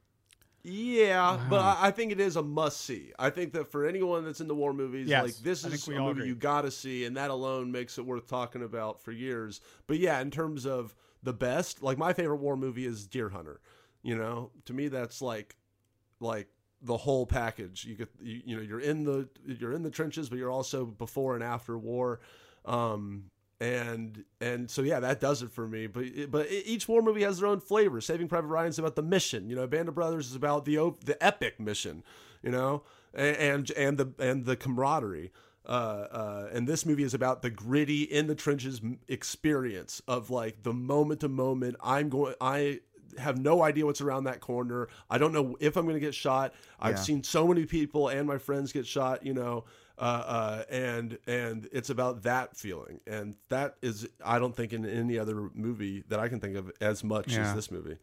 [SPEAKER 2] Yeah, but I, I think it is a must see. I think that for anyone that's into war movies,
[SPEAKER 1] Yes,
[SPEAKER 2] like this is a movie
[SPEAKER 1] agree.
[SPEAKER 2] you gotta see, and that alone makes it worth talking about for years. But yeah, in terms of the best, like my favorite war movie is Deer Hunter. You know, to me that's like, like the whole package. You get, you, you know, you're in the you're in the trenches, but you're also before and after war. Um, and and so yeah, that does it for me. But but each war movie has their own flavor. Saving Private Ryan's about the mission. You know, Band of Brothers is about the the epic mission. You know, and, and the and the camaraderie. Uh, uh, and this movie is about the gritty in the trenches experience of like the moment to moment. I'm going. I have no idea what's around that corner. I don't know if I'm going to get shot. I've
[SPEAKER 3] Yeah.
[SPEAKER 2] seen so many people and my friends get shot. You know, uh, uh, and and it's about that feeling, and that is I don't think in any other movie that I can think of as much
[SPEAKER 1] Yeah.
[SPEAKER 2] as this movie.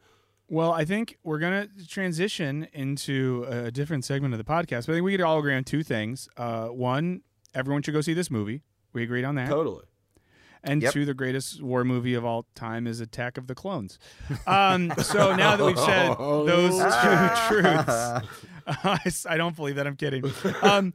[SPEAKER 1] Well, I think we're going to transition into a different segment of the podcast. But I think we could all agree on two things. Uh, one, everyone should go see this movie. We agreed on that.
[SPEAKER 2] Totally.
[SPEAKER 1] And
[SPEAKER 3] Yep.
[SPEAKER 1] two, the greatest war movie of all time is Attack of the Clones. Um, so now that we've said *laughs* those two *laughs* truths, *laughs* I don't believe that. I'm kidding. Um,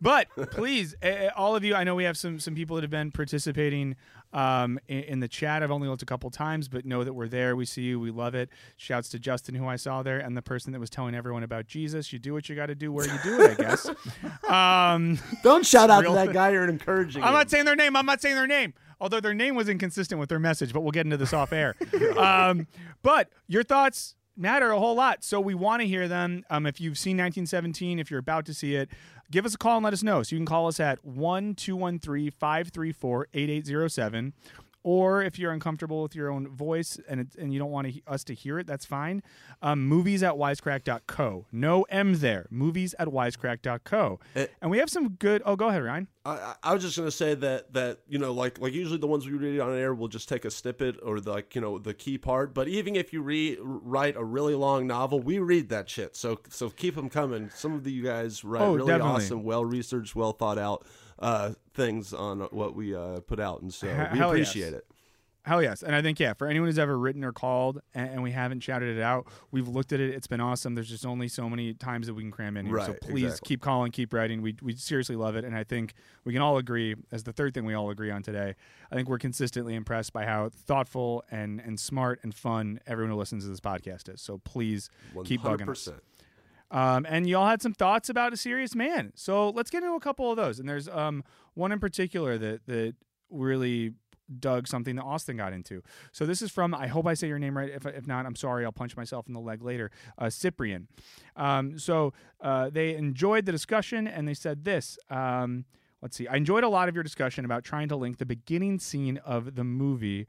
[SPEAKER 1] But please, all of you, I know we have some some people that have been participating um, in, in, the chat. I've only looked a couple times, but know that we're there. We see you. We love it. Shouts to Justin, who I saw there, and the person that was telling everyone about Jesus. You do what you got to do where you do it, I guess. *laughs* Um,
[SPEAKER 2] Don't shout out to that guy. You're encouraging.
[SPEAKER 1] I'm
[SPEAKER 2] him.
[SPEAKER 1] not saying their name. I'm not saying their name. Although their name was inconsistent with their message, but we'll get into this off air. *laughs* um, but your thoughts matter a whole lot. So we want to hear them. Um, if you've seen 1917, if you're about to see it, give us a call and let us know. So you can call us at 1 213 534 8807 or if you're uncomfortable with your own voice and it, and you don't want to, us to hear it, that's fine. Um, movies at wisecrack.co. No M there. Movies at wisecrack.co. It, eh. and we have some good. Oh, go ahead, Ryan.
[SPEAKER 2] I, I was just gonna say that that you know like like usually the ones we read on air will just take a snippet or the, like you know the key part. But even if you read write a really long novel, we read that shit. So so keep them coming. Some of you guys write oh, really definitely. awesome, well researched, well thought out uh, things on what we uh, put out, and so we appreciate
[SPEAKER 1] yes.
[SPEAKER 2] it.
[SPEAKER 1] Hell yes, and I think yeah, for anyone who's ever written or called, and, and, we haven't shouted it out, we've looked at it. It's been awesome. There's just only so many times that we can cram in here.
[SPEAKER 2] Right,
[SPEAKER 1] so please
[SPEAKER 2] exactly.
[SPEAKER 1] keep calling, keep writing. We we seriously love it, and I think we can all agree as the third thing we all agree on today. I think we're consistently impressed by how thoughtful and and smart and fun everyone who listens to this podcast is. So please 100%. keep bugging us. Um, and y'all had some thoughts about a serious man. So let's get into a couple of those. And there's um, one in particular that that really dug something that Austin got into. So this is from, I hope I say your name right. If, if not, I'm sorry. I'll punch myself in the leg later. Uh, Cyprian. Um, so uh, they enjoyed the discussion and they said this. Um, let's see. I enjoyed a lot of your discussion about trying to link the beginning scene of the movie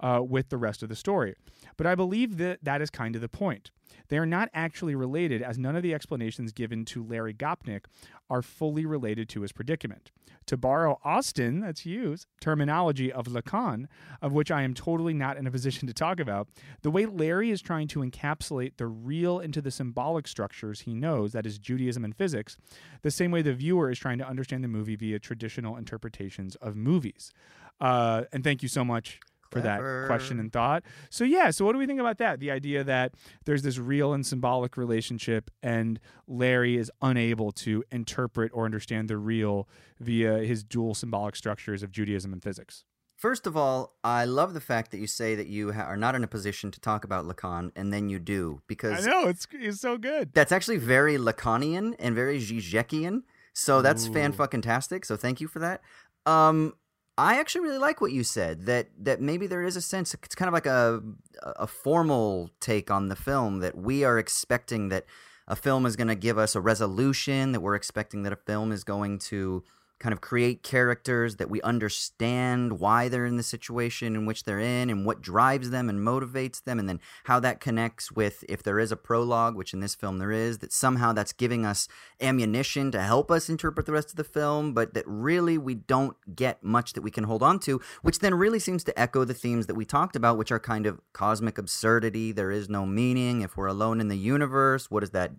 [SPEAKER 1] uh, with the rest of the story. But I believe that that is kind of the point. They are not actually related, as none of the explanations given to Larry Gopnik are fully related to his predicament. To borrow Austin, that's Hughes, terminology of Lacan, of which I am totally not in a position to talk about, the way Larry is trying to encapsulate the real into the symbolic structures he knows, that is Judaism and physics, the same way the viewer is trying to understand the movie via traditional interpretations of movies. Uh, and thank you so much for that question and thought. So yeah, so what do we think about that? The idea that there's this real and symbolic relationship and Larry is unable to interpret or understand the real via his dual symbolic structures of Judaism and physics.
[SPEAKER 3] First of all, I love the fact that you say that you ha- are not in a position to talk about Lacan, and then you do because
[SPEAKER 1] I know it's it's so good.
[SPEAKER 3] That's actually very Lacanian and very Zizekian. So that's fan fucking tastic. So thank you for that. Um, I actually really like what you said that that maybe there is a sense it's kind of like a a formal take on the film that we are expecting that a film is going to give us a resolution that we're expecting that a film is going to kind of create characters that we understand why they're in the situation in which they're in and what drives them and motivates them and then how that connects with if there is a prologue which in this film there is that somehow that's giving us ammunition to help us interpret the rest of the film but that really we don't get much that we can hold on to which then really seems to echo the themes that we talked about which are kind of cosmic absurdity. There is no meaning. If we're alone in the universe what does that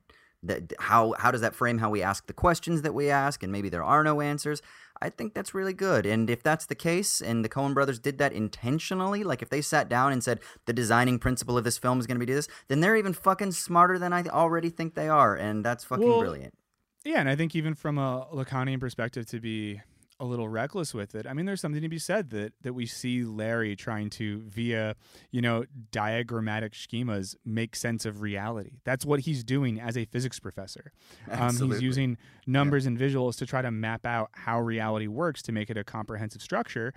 [SPEAKER 3] that how how does that frame how we ask the questions that we ask? And maybe there are no answers. I think that's really good. And if that's the case and the coen brothers did that intentionally like if they sat down and said the designing principle of this film is going to be this then they're even fucking smarter than i already think they are. And that's fucking well, brilliant.
[SPEAKER 1] yeah and i think even from a lacanian perspective to be a little reckless with it. I mean, there's something to be said that that we see Larry trying to via, you know, diagrammatic schemas make sense of reality. That's what he's doing as a physics professor. Um, he's using numbers yeah. and visuals to try to map out how reality works to make it a comprehensive structure.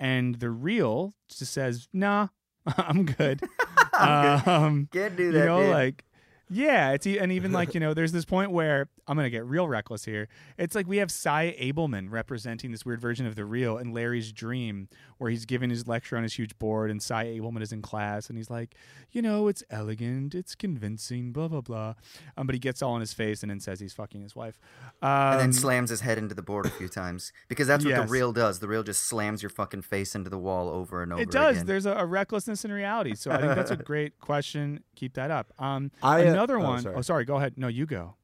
[SPEAKER 1] And the real just says, "Nah, *laughs* I'm good." *laughs*
[SPEAKER 3] I'm good. Um, Can't do that.
[SPEAKER 1] You know,
[SPEAKER 3] dude.
[SPEAKER 1] like yeah, it's and even like you know, there's this point where I'm gonna get real reckless here. It's like we have Sy Ableman representing this weird version of the real in Larry's dream, where he's giving his lecture on his huge board, and Sy Ableman is in class, and he's like, you know, it's elegant, it's convincing, blah blah blah. Um, but he gets all in his face and then says he's fucking his wife, um,
[SPEAKER 3] and then um, slams his head into the board a few times because that's what yes. the real does. The real just slams your fucking face into the wall over and over.
[SPEAKER 1] It does.
[SPEAKER 3] Again.
[SPEAKER 1] There's a, a, recklessness in reality. So I think that's a *laughs* great question. Keep that up. Um, I, uh, another oh, one. Sorry. Oh, sorry. Go ahead. No, you go.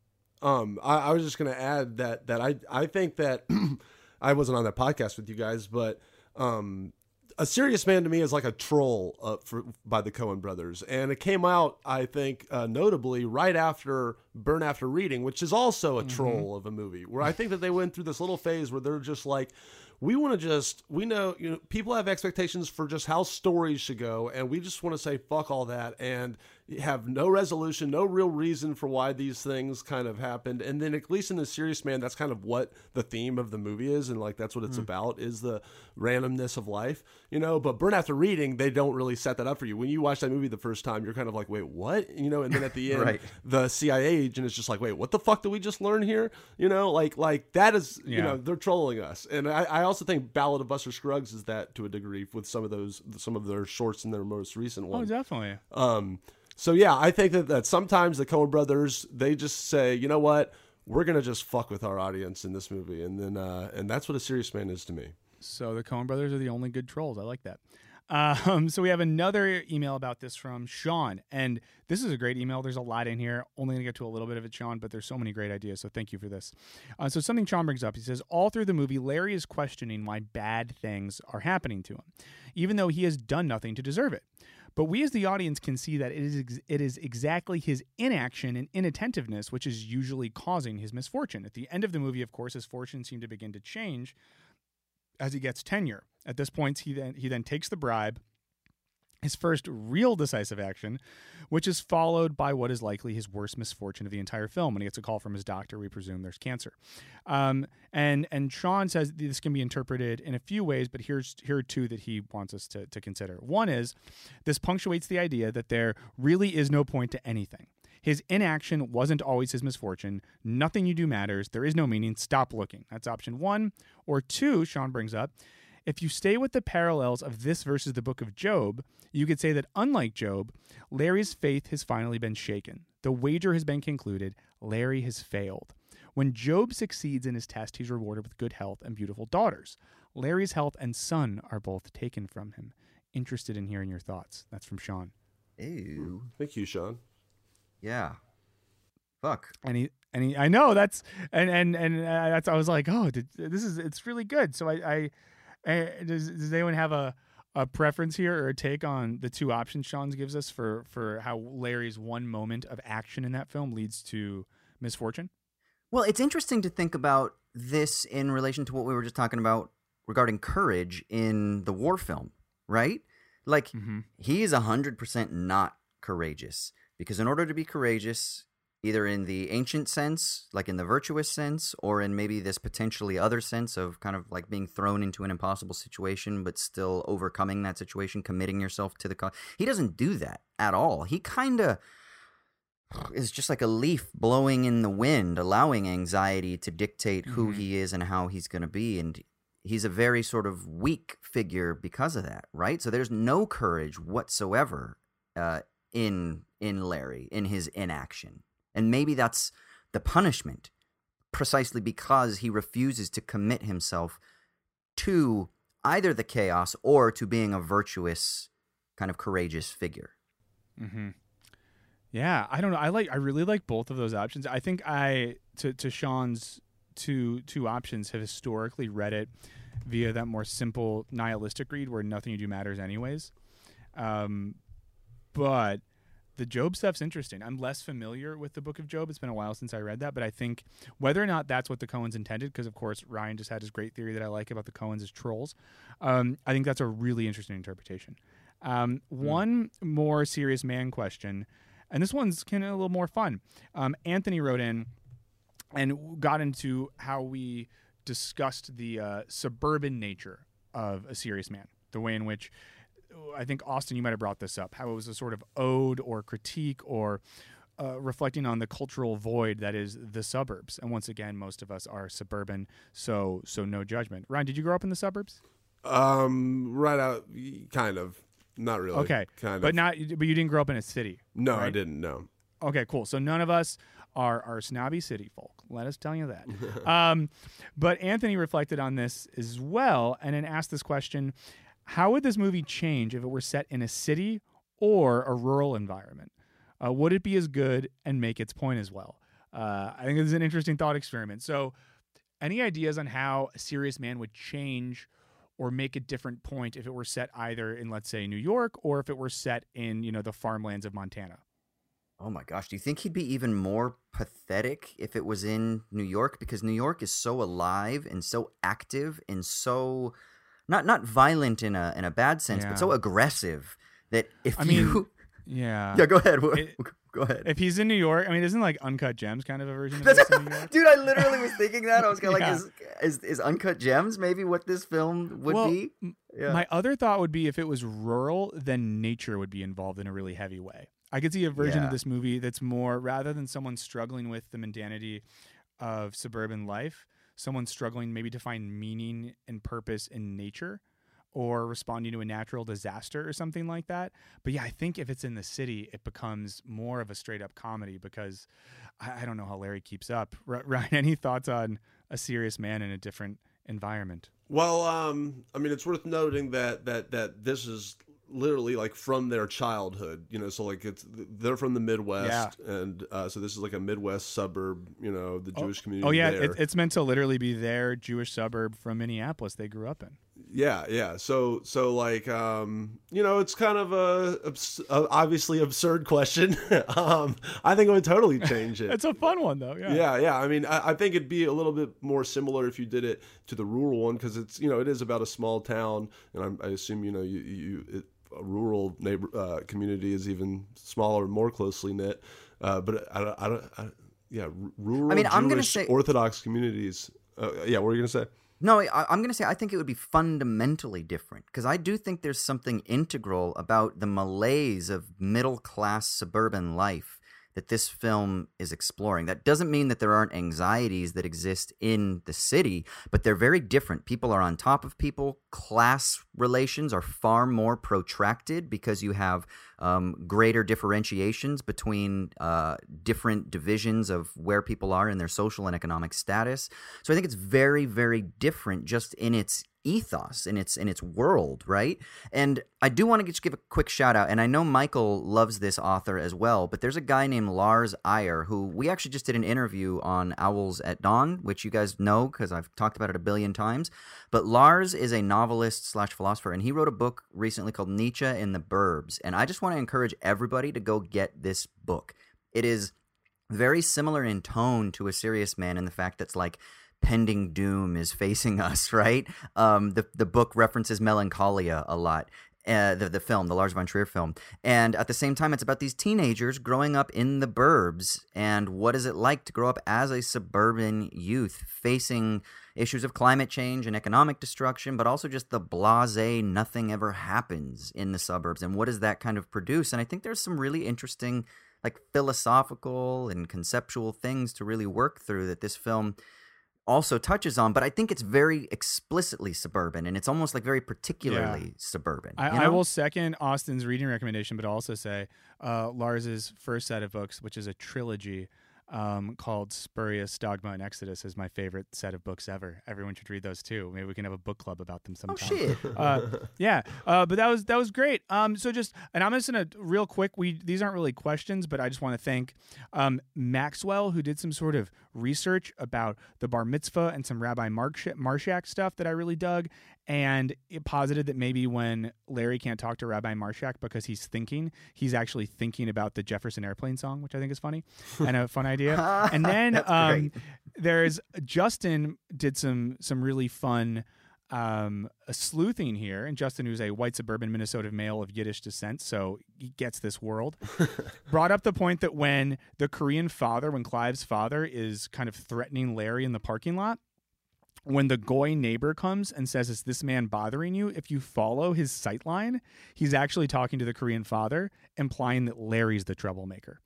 [SPEAKER 2] Um, I, I was just going to add that that I I think that *clears throat* I wasn't on that podcast with you guys, but um, a serious man to me is like a troll uh, for, by the Coen brothers, and it came out, I think, uh, notably right after Burn After Reading, which is also a troll of a movie. Where I think that they went through this little phase where they're just like, we want to just we know you know people have expectations for just how stories should go, and we just want to say fuck all that and have no resolution, no real reason for why these things kind of happened. And then at least in the serious man, that's kind of what the theme of the movie is, and like that's what it's about is the randomness of life, you know. But Burn After Reading, they don't really set that up for you. When you watch that movie the first time, you're kind of like, wait, what? You know, and then at the *laughs* end,
[SPEAKER 3] Right.
[SPEAKER 2] the CIA agent is just like, wait, what the fuck did we just learn here? You know, like like that is you know they're trolling us, and I, I also think Ballad of Buster Scruggs is that to a degree with some of those some of their shorts in their most recent
[SPEAKER 1] Oh,
[SPEAKER 2] one.
[SPEAKER 1] definitely.
[SPEAKER 2] Um, so yeah, I think that, that sometimes the Coen brothers they just say, you know what, we're gonna just fuck with our audience in this movie, and then uh, and that's what a serious man is to me.
[SPEAKER 1] So the Coen brothers are the only good trolls. I like that. Um, so we have another email about this from Sean, and this is a great email. There's a lot in here. Only gonna get to a little bit of it, Sean, but there's so many great ideas. So thank you for this. Uh, so something Sean brings up. He says all through the movie, Larry is questioning why bad things are happening to him, even though he has done nothing to deserve it. But we as the audience can see that it is ex- it is exactly his inaction and inattentiveness which is usually causing his misfortune. At the end of the movie, of course, his fortunes seem to begin to change as he gets tenure. At this point, he then he then takes the bribe, his first real decisive action, which is followed by what is likely his worst misfortune of the entire film. When he gets a call from his doctor, we presume there's cancer. Um, and and Sean says this can be interpreted in a few ways, but here's here are two that he wants us to, to consider. One is this punctuates the idea that there really is no point to anything. His inaction wasn't always his misfortune. Nothing you do matters. There is no meaning. Stop looking. That's option one. Or two, Sean brings up, if you stay with the parallels of this versus the book of Job, you could say that unlike Job, Larry's faith has finally been shaken. The wager has been concluded. Larry has failed. When Job succeeds in his test, he's rewarded with good health and beautiful daughters. Larry's health and son are both taken from him. Interested in hearing your thoughts. That's from Sean.
[SPEAKER 3] Ew.
[SPEAKER 2] Thank you, Sean.
[SPEAKER 3] Yeah. Fuck.
[SPEAKER 1] and he and he, I know that's and and and uh, that's I was like, oh, did, this is it's really good. So I, I, does does anyone have a a preference here or a take on the two options Sean's gives us for for how Larry's one moment of action in that film leads to misfortune?
[SPEAKER 3] Well, it's interesting to think about this in relation to what we were just talking about regarding courage in the war film, right? Like,
[SPEAKER 1] Mm-hmm.
[SPEAKER 3] he is 100% not courageous. Because in order to be courageous, either in the ancient sense, like in the virtuous sense, or in maybe this potentially other sense of kind of like being thrown into an impossible situation, but still overcoming that situation, committing yourself to the cause, he doesn't do that at all. He kind of is just like a leaf blowing in the wind, allowing anxiety to dictate who
[SPEAKER 1] Mhm.
[SPEAKER 3] he is and how he's going to be. And he's a very sort of weak figure because of that, right? So there's no courage whatsoever uh, in in Larry in his inaction, and maybe that's the punishment, precisely because he refuses to commit himself to either the chaos or to being a virtuous, kind of courageous figure.
[SPEAKER 1] Mm-hmm. Yeah, I don't know. I like. I really like both of those options. I think I to to Sean's two two options have historically read it via that more simple nihilistic read where nothing you do matters anyways. Um, but the Job stuff's interesting. I'm less familiar with the Book of Job. It's been a while since I read that, but I think whether or not that's what the Coens intended, because of course Ryan just had his great theory that I like about the Coens as trolls. Um, I think that's a really interesting interpretation. Um, One more serious man question, and this one's kind of a little more fun. Um, Anthony wrote in and got into how we discussed the uh, suburban nature of a serious man, the way in which I think Austin, you might have brought this up, how it was a sort of ode or critique or uh, reflecting on the cultural void that is the suburbs. And once again, most of us are suburban, so so no judgment. Ryan, did you grow up in the suburbs?
[SPEAKER 2] Um, right out, kind of, not really.
[SPEAKER 1] Okay,
[SPEAKER 2] kind of,
[SPEAKER 1] but not. But you didn't grow up in a city.
[SPEAKER 2] No, I didn't. No.
[SPEAKER 1] Okay, cool. So none of us are are snobby city folk. Let us tell you that. *laughs* um, but Anthony reflected on this as well, and then asked this question: How would this movie change if it were set in a city or a rural environment? Uh, would it be as good and make its point as well? Uh, I think this is an interesting thought experiment. So, any ideas on how a serious man would change? or make a different point if it were set either in let's say New York or if it were set in you know the farmlands of Montana.
[SPEAKER 3] Oh my gosh, do you think he'd be even more pathetic if it was in New York because New York is so alive and so active and so not not violent in a in a bad sense,
[SPEAKER 1] Yeah.
[SPEAKER 3] but so aggressive that if
[SPEAKER 1] I mean,
[SPEAKER 3] you *laughs*
[SPEAKER 1] Yeah.
[SPEAKER 3] Yeah, go ahead.
[SPEAKER 1] It- *laughs*
[SPEAKER 3] go ahead.
[SPEAKER 1] If he's in New York, I mean, isn't like Uncut Gems kind of a version of this *laughs*
[SPEAKER 3] Dude, I literally was thinking that. I was kind of
[SPEAKER 1] Yeah.
[SPEAKER 3] like, is, is is Uncut Gems maybe what this film would
[SPEAKER 1] Well,
[SPEAKER 3] be? Yeah.
[SPEAKER 1] My other thought would be if it was rural, then nature would be involved in a really heavy way. I could see a version
[SPEAKER 3] Yeah.
[SPEAKER 1] of this movie that's more rather than someone struggling with the mundanity of suburban life, someone struggling maybe to find meaning and purpose in nature or responding to a natural disaster or something like that. But yeah, I think if it's in the city, it becomes more of a straight up comedy because I, I don't know how Larry keeps up. R- *laughs* Ryan, any thoughts on a serious man in a different environment?
[SPEAKER 2] Well, um, I mean, it's worth noting that that that this is literally like from their childhood, you know. So like it's they're from the Midwest, and uh, so this is like a Midwest suburb, you know, the Jewish community.
[SPEAKER 1] Oh yeah, it, it's meant to literally be their Jewish suburb from Minneapolis they grew up in.
[SPEAKER 2] Yeah, yeah. So, so like, um, you know, it's kind of a, abs- a obviously absurd question. *laughs* um, I think it would totally change it. *laughs*
[SPEAKER 1] It's a fun one though. Yeah.
[SPEAKER 2] yeah, yeah. I mean, I, I think it'd be a little bit more similar if you did it to the rural one because it's you know it is about a small town, and I'm, I assume you know you you it, a rural neighbor uh, community is even smaller, and more closely knit. Uh, but I, don't- I don't. Yeah, rural.
[SPEAKER 3] I mean, I'm gonna
[SPEAKER 2] Jewish
[SPEAKER 3] say-
[SPEAKER 2] Orthodox communities. Uh, yeah, what are you gonna say?
[SPEAKER 3] No, I, I'm going to say I think it would be fundamentally different because I do think there's something integral about the malaise of middle class suburban life that this film is exploring. That doesn't mean that there aren't anxieties that exist in the city, but they're very different. People are on top of people. Class relations are far more protracted because you have um, greater differentiations between uh, different divisions of where people are in their social and economic status. So I think it's very, very different just in its ethos in its in its world right? And i do want to just give a quick shout out and i know michael loves this author as well but there's a guy named lars Iyer who we actually just did an interview on owls at dawn which you guys know because i've talked about it a billion times. But lars is a novelist slash philosopher and he wrote a book recently called nietzsche in the burbs and i just want to encourage everybody to go get this book. It is very similar in tone to a serious man in the fact that's like pending doom is facing *laughs* us right um the the book references melancholia a lot uh, the the film, the Lars von Trier film, and at the same time, it's about these teenagers growing up in the burbs and what is it like to grow up as a suburban youth facing issues of climate change and economic destruction, but also just the blase, nothing ever happens in the suburbs, and what does that kind of produce? And I think there's some really interesting, like philosophical and conceptual things to really work through that this film also touches on, but I think it's very explicitly suburban and it's almost like very particularly suburban.
[SPEAKER 1] I,
[SPEAKER 3] you
[SPEAKER 1] I will second Austin's reading recommendation, but also say uh, Lars's first set of books, which is a trilogy um, called Spurious Dogma and Exodus, is my favorite set of books ever. Everyone should read those too. Maybe we can have a book club about them sometime.
[SPEAKER 3] Oh shit!
[SPEAKER 1] uh, yeah, uh, but that was that was great. Um, so just and I'm just gonna real quick. We these aren't really questions, but I just want to thank um, Maxwell who did some sort of research about the bar mitzvah and some Rabbi Marsh- Marshak stuff that I really dug, and it posited that maybe when Larry can't talk to Rabbi Marshak because he's thinking, he's actually thinking about the Jefferson Airplane song, which I think is funny *laughs* and a fun idea. and *laughs* then um, there's Justin did some some really fun um, a sleuthing here, and Justin, who's a white suburban Minnesota male of Yiddish descent, so he gets this world, *laughs* brought up the point that when the Korean father, when Clive's father is kind of threatening Larry in the parking lot, when the goy neighbor comes and says, "Is this man bothering you?" If you follow his sight line, he's actually talking to the Korean father, implying that Larry's the troublemaker.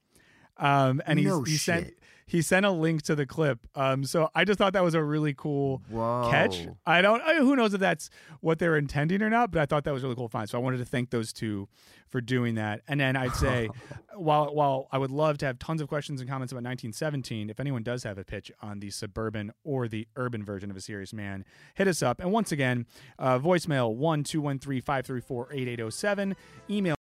[SPEAKER 1] Um, and he's,
[SPEAKER 3] No
[SPEAKER 1] he sent. He sent a link to the clip. Um, so I just thought that was a really cool
[SPEAKER 3] Whoa.
[SPEAKER 1] catch. I don't. I, who knows if that's what they're intending or not, but I thought that was really cool. Fine. So I wanted to thank those two for doing that. And then I'd say, *laughs* while while I would love to have tons of questions and comments about 1917, if anyone does have a pitch on the suburban or the urban version of a serious man, hit us up. And once again, uh, voicemail one two one three five three four eight eight zero seven. Email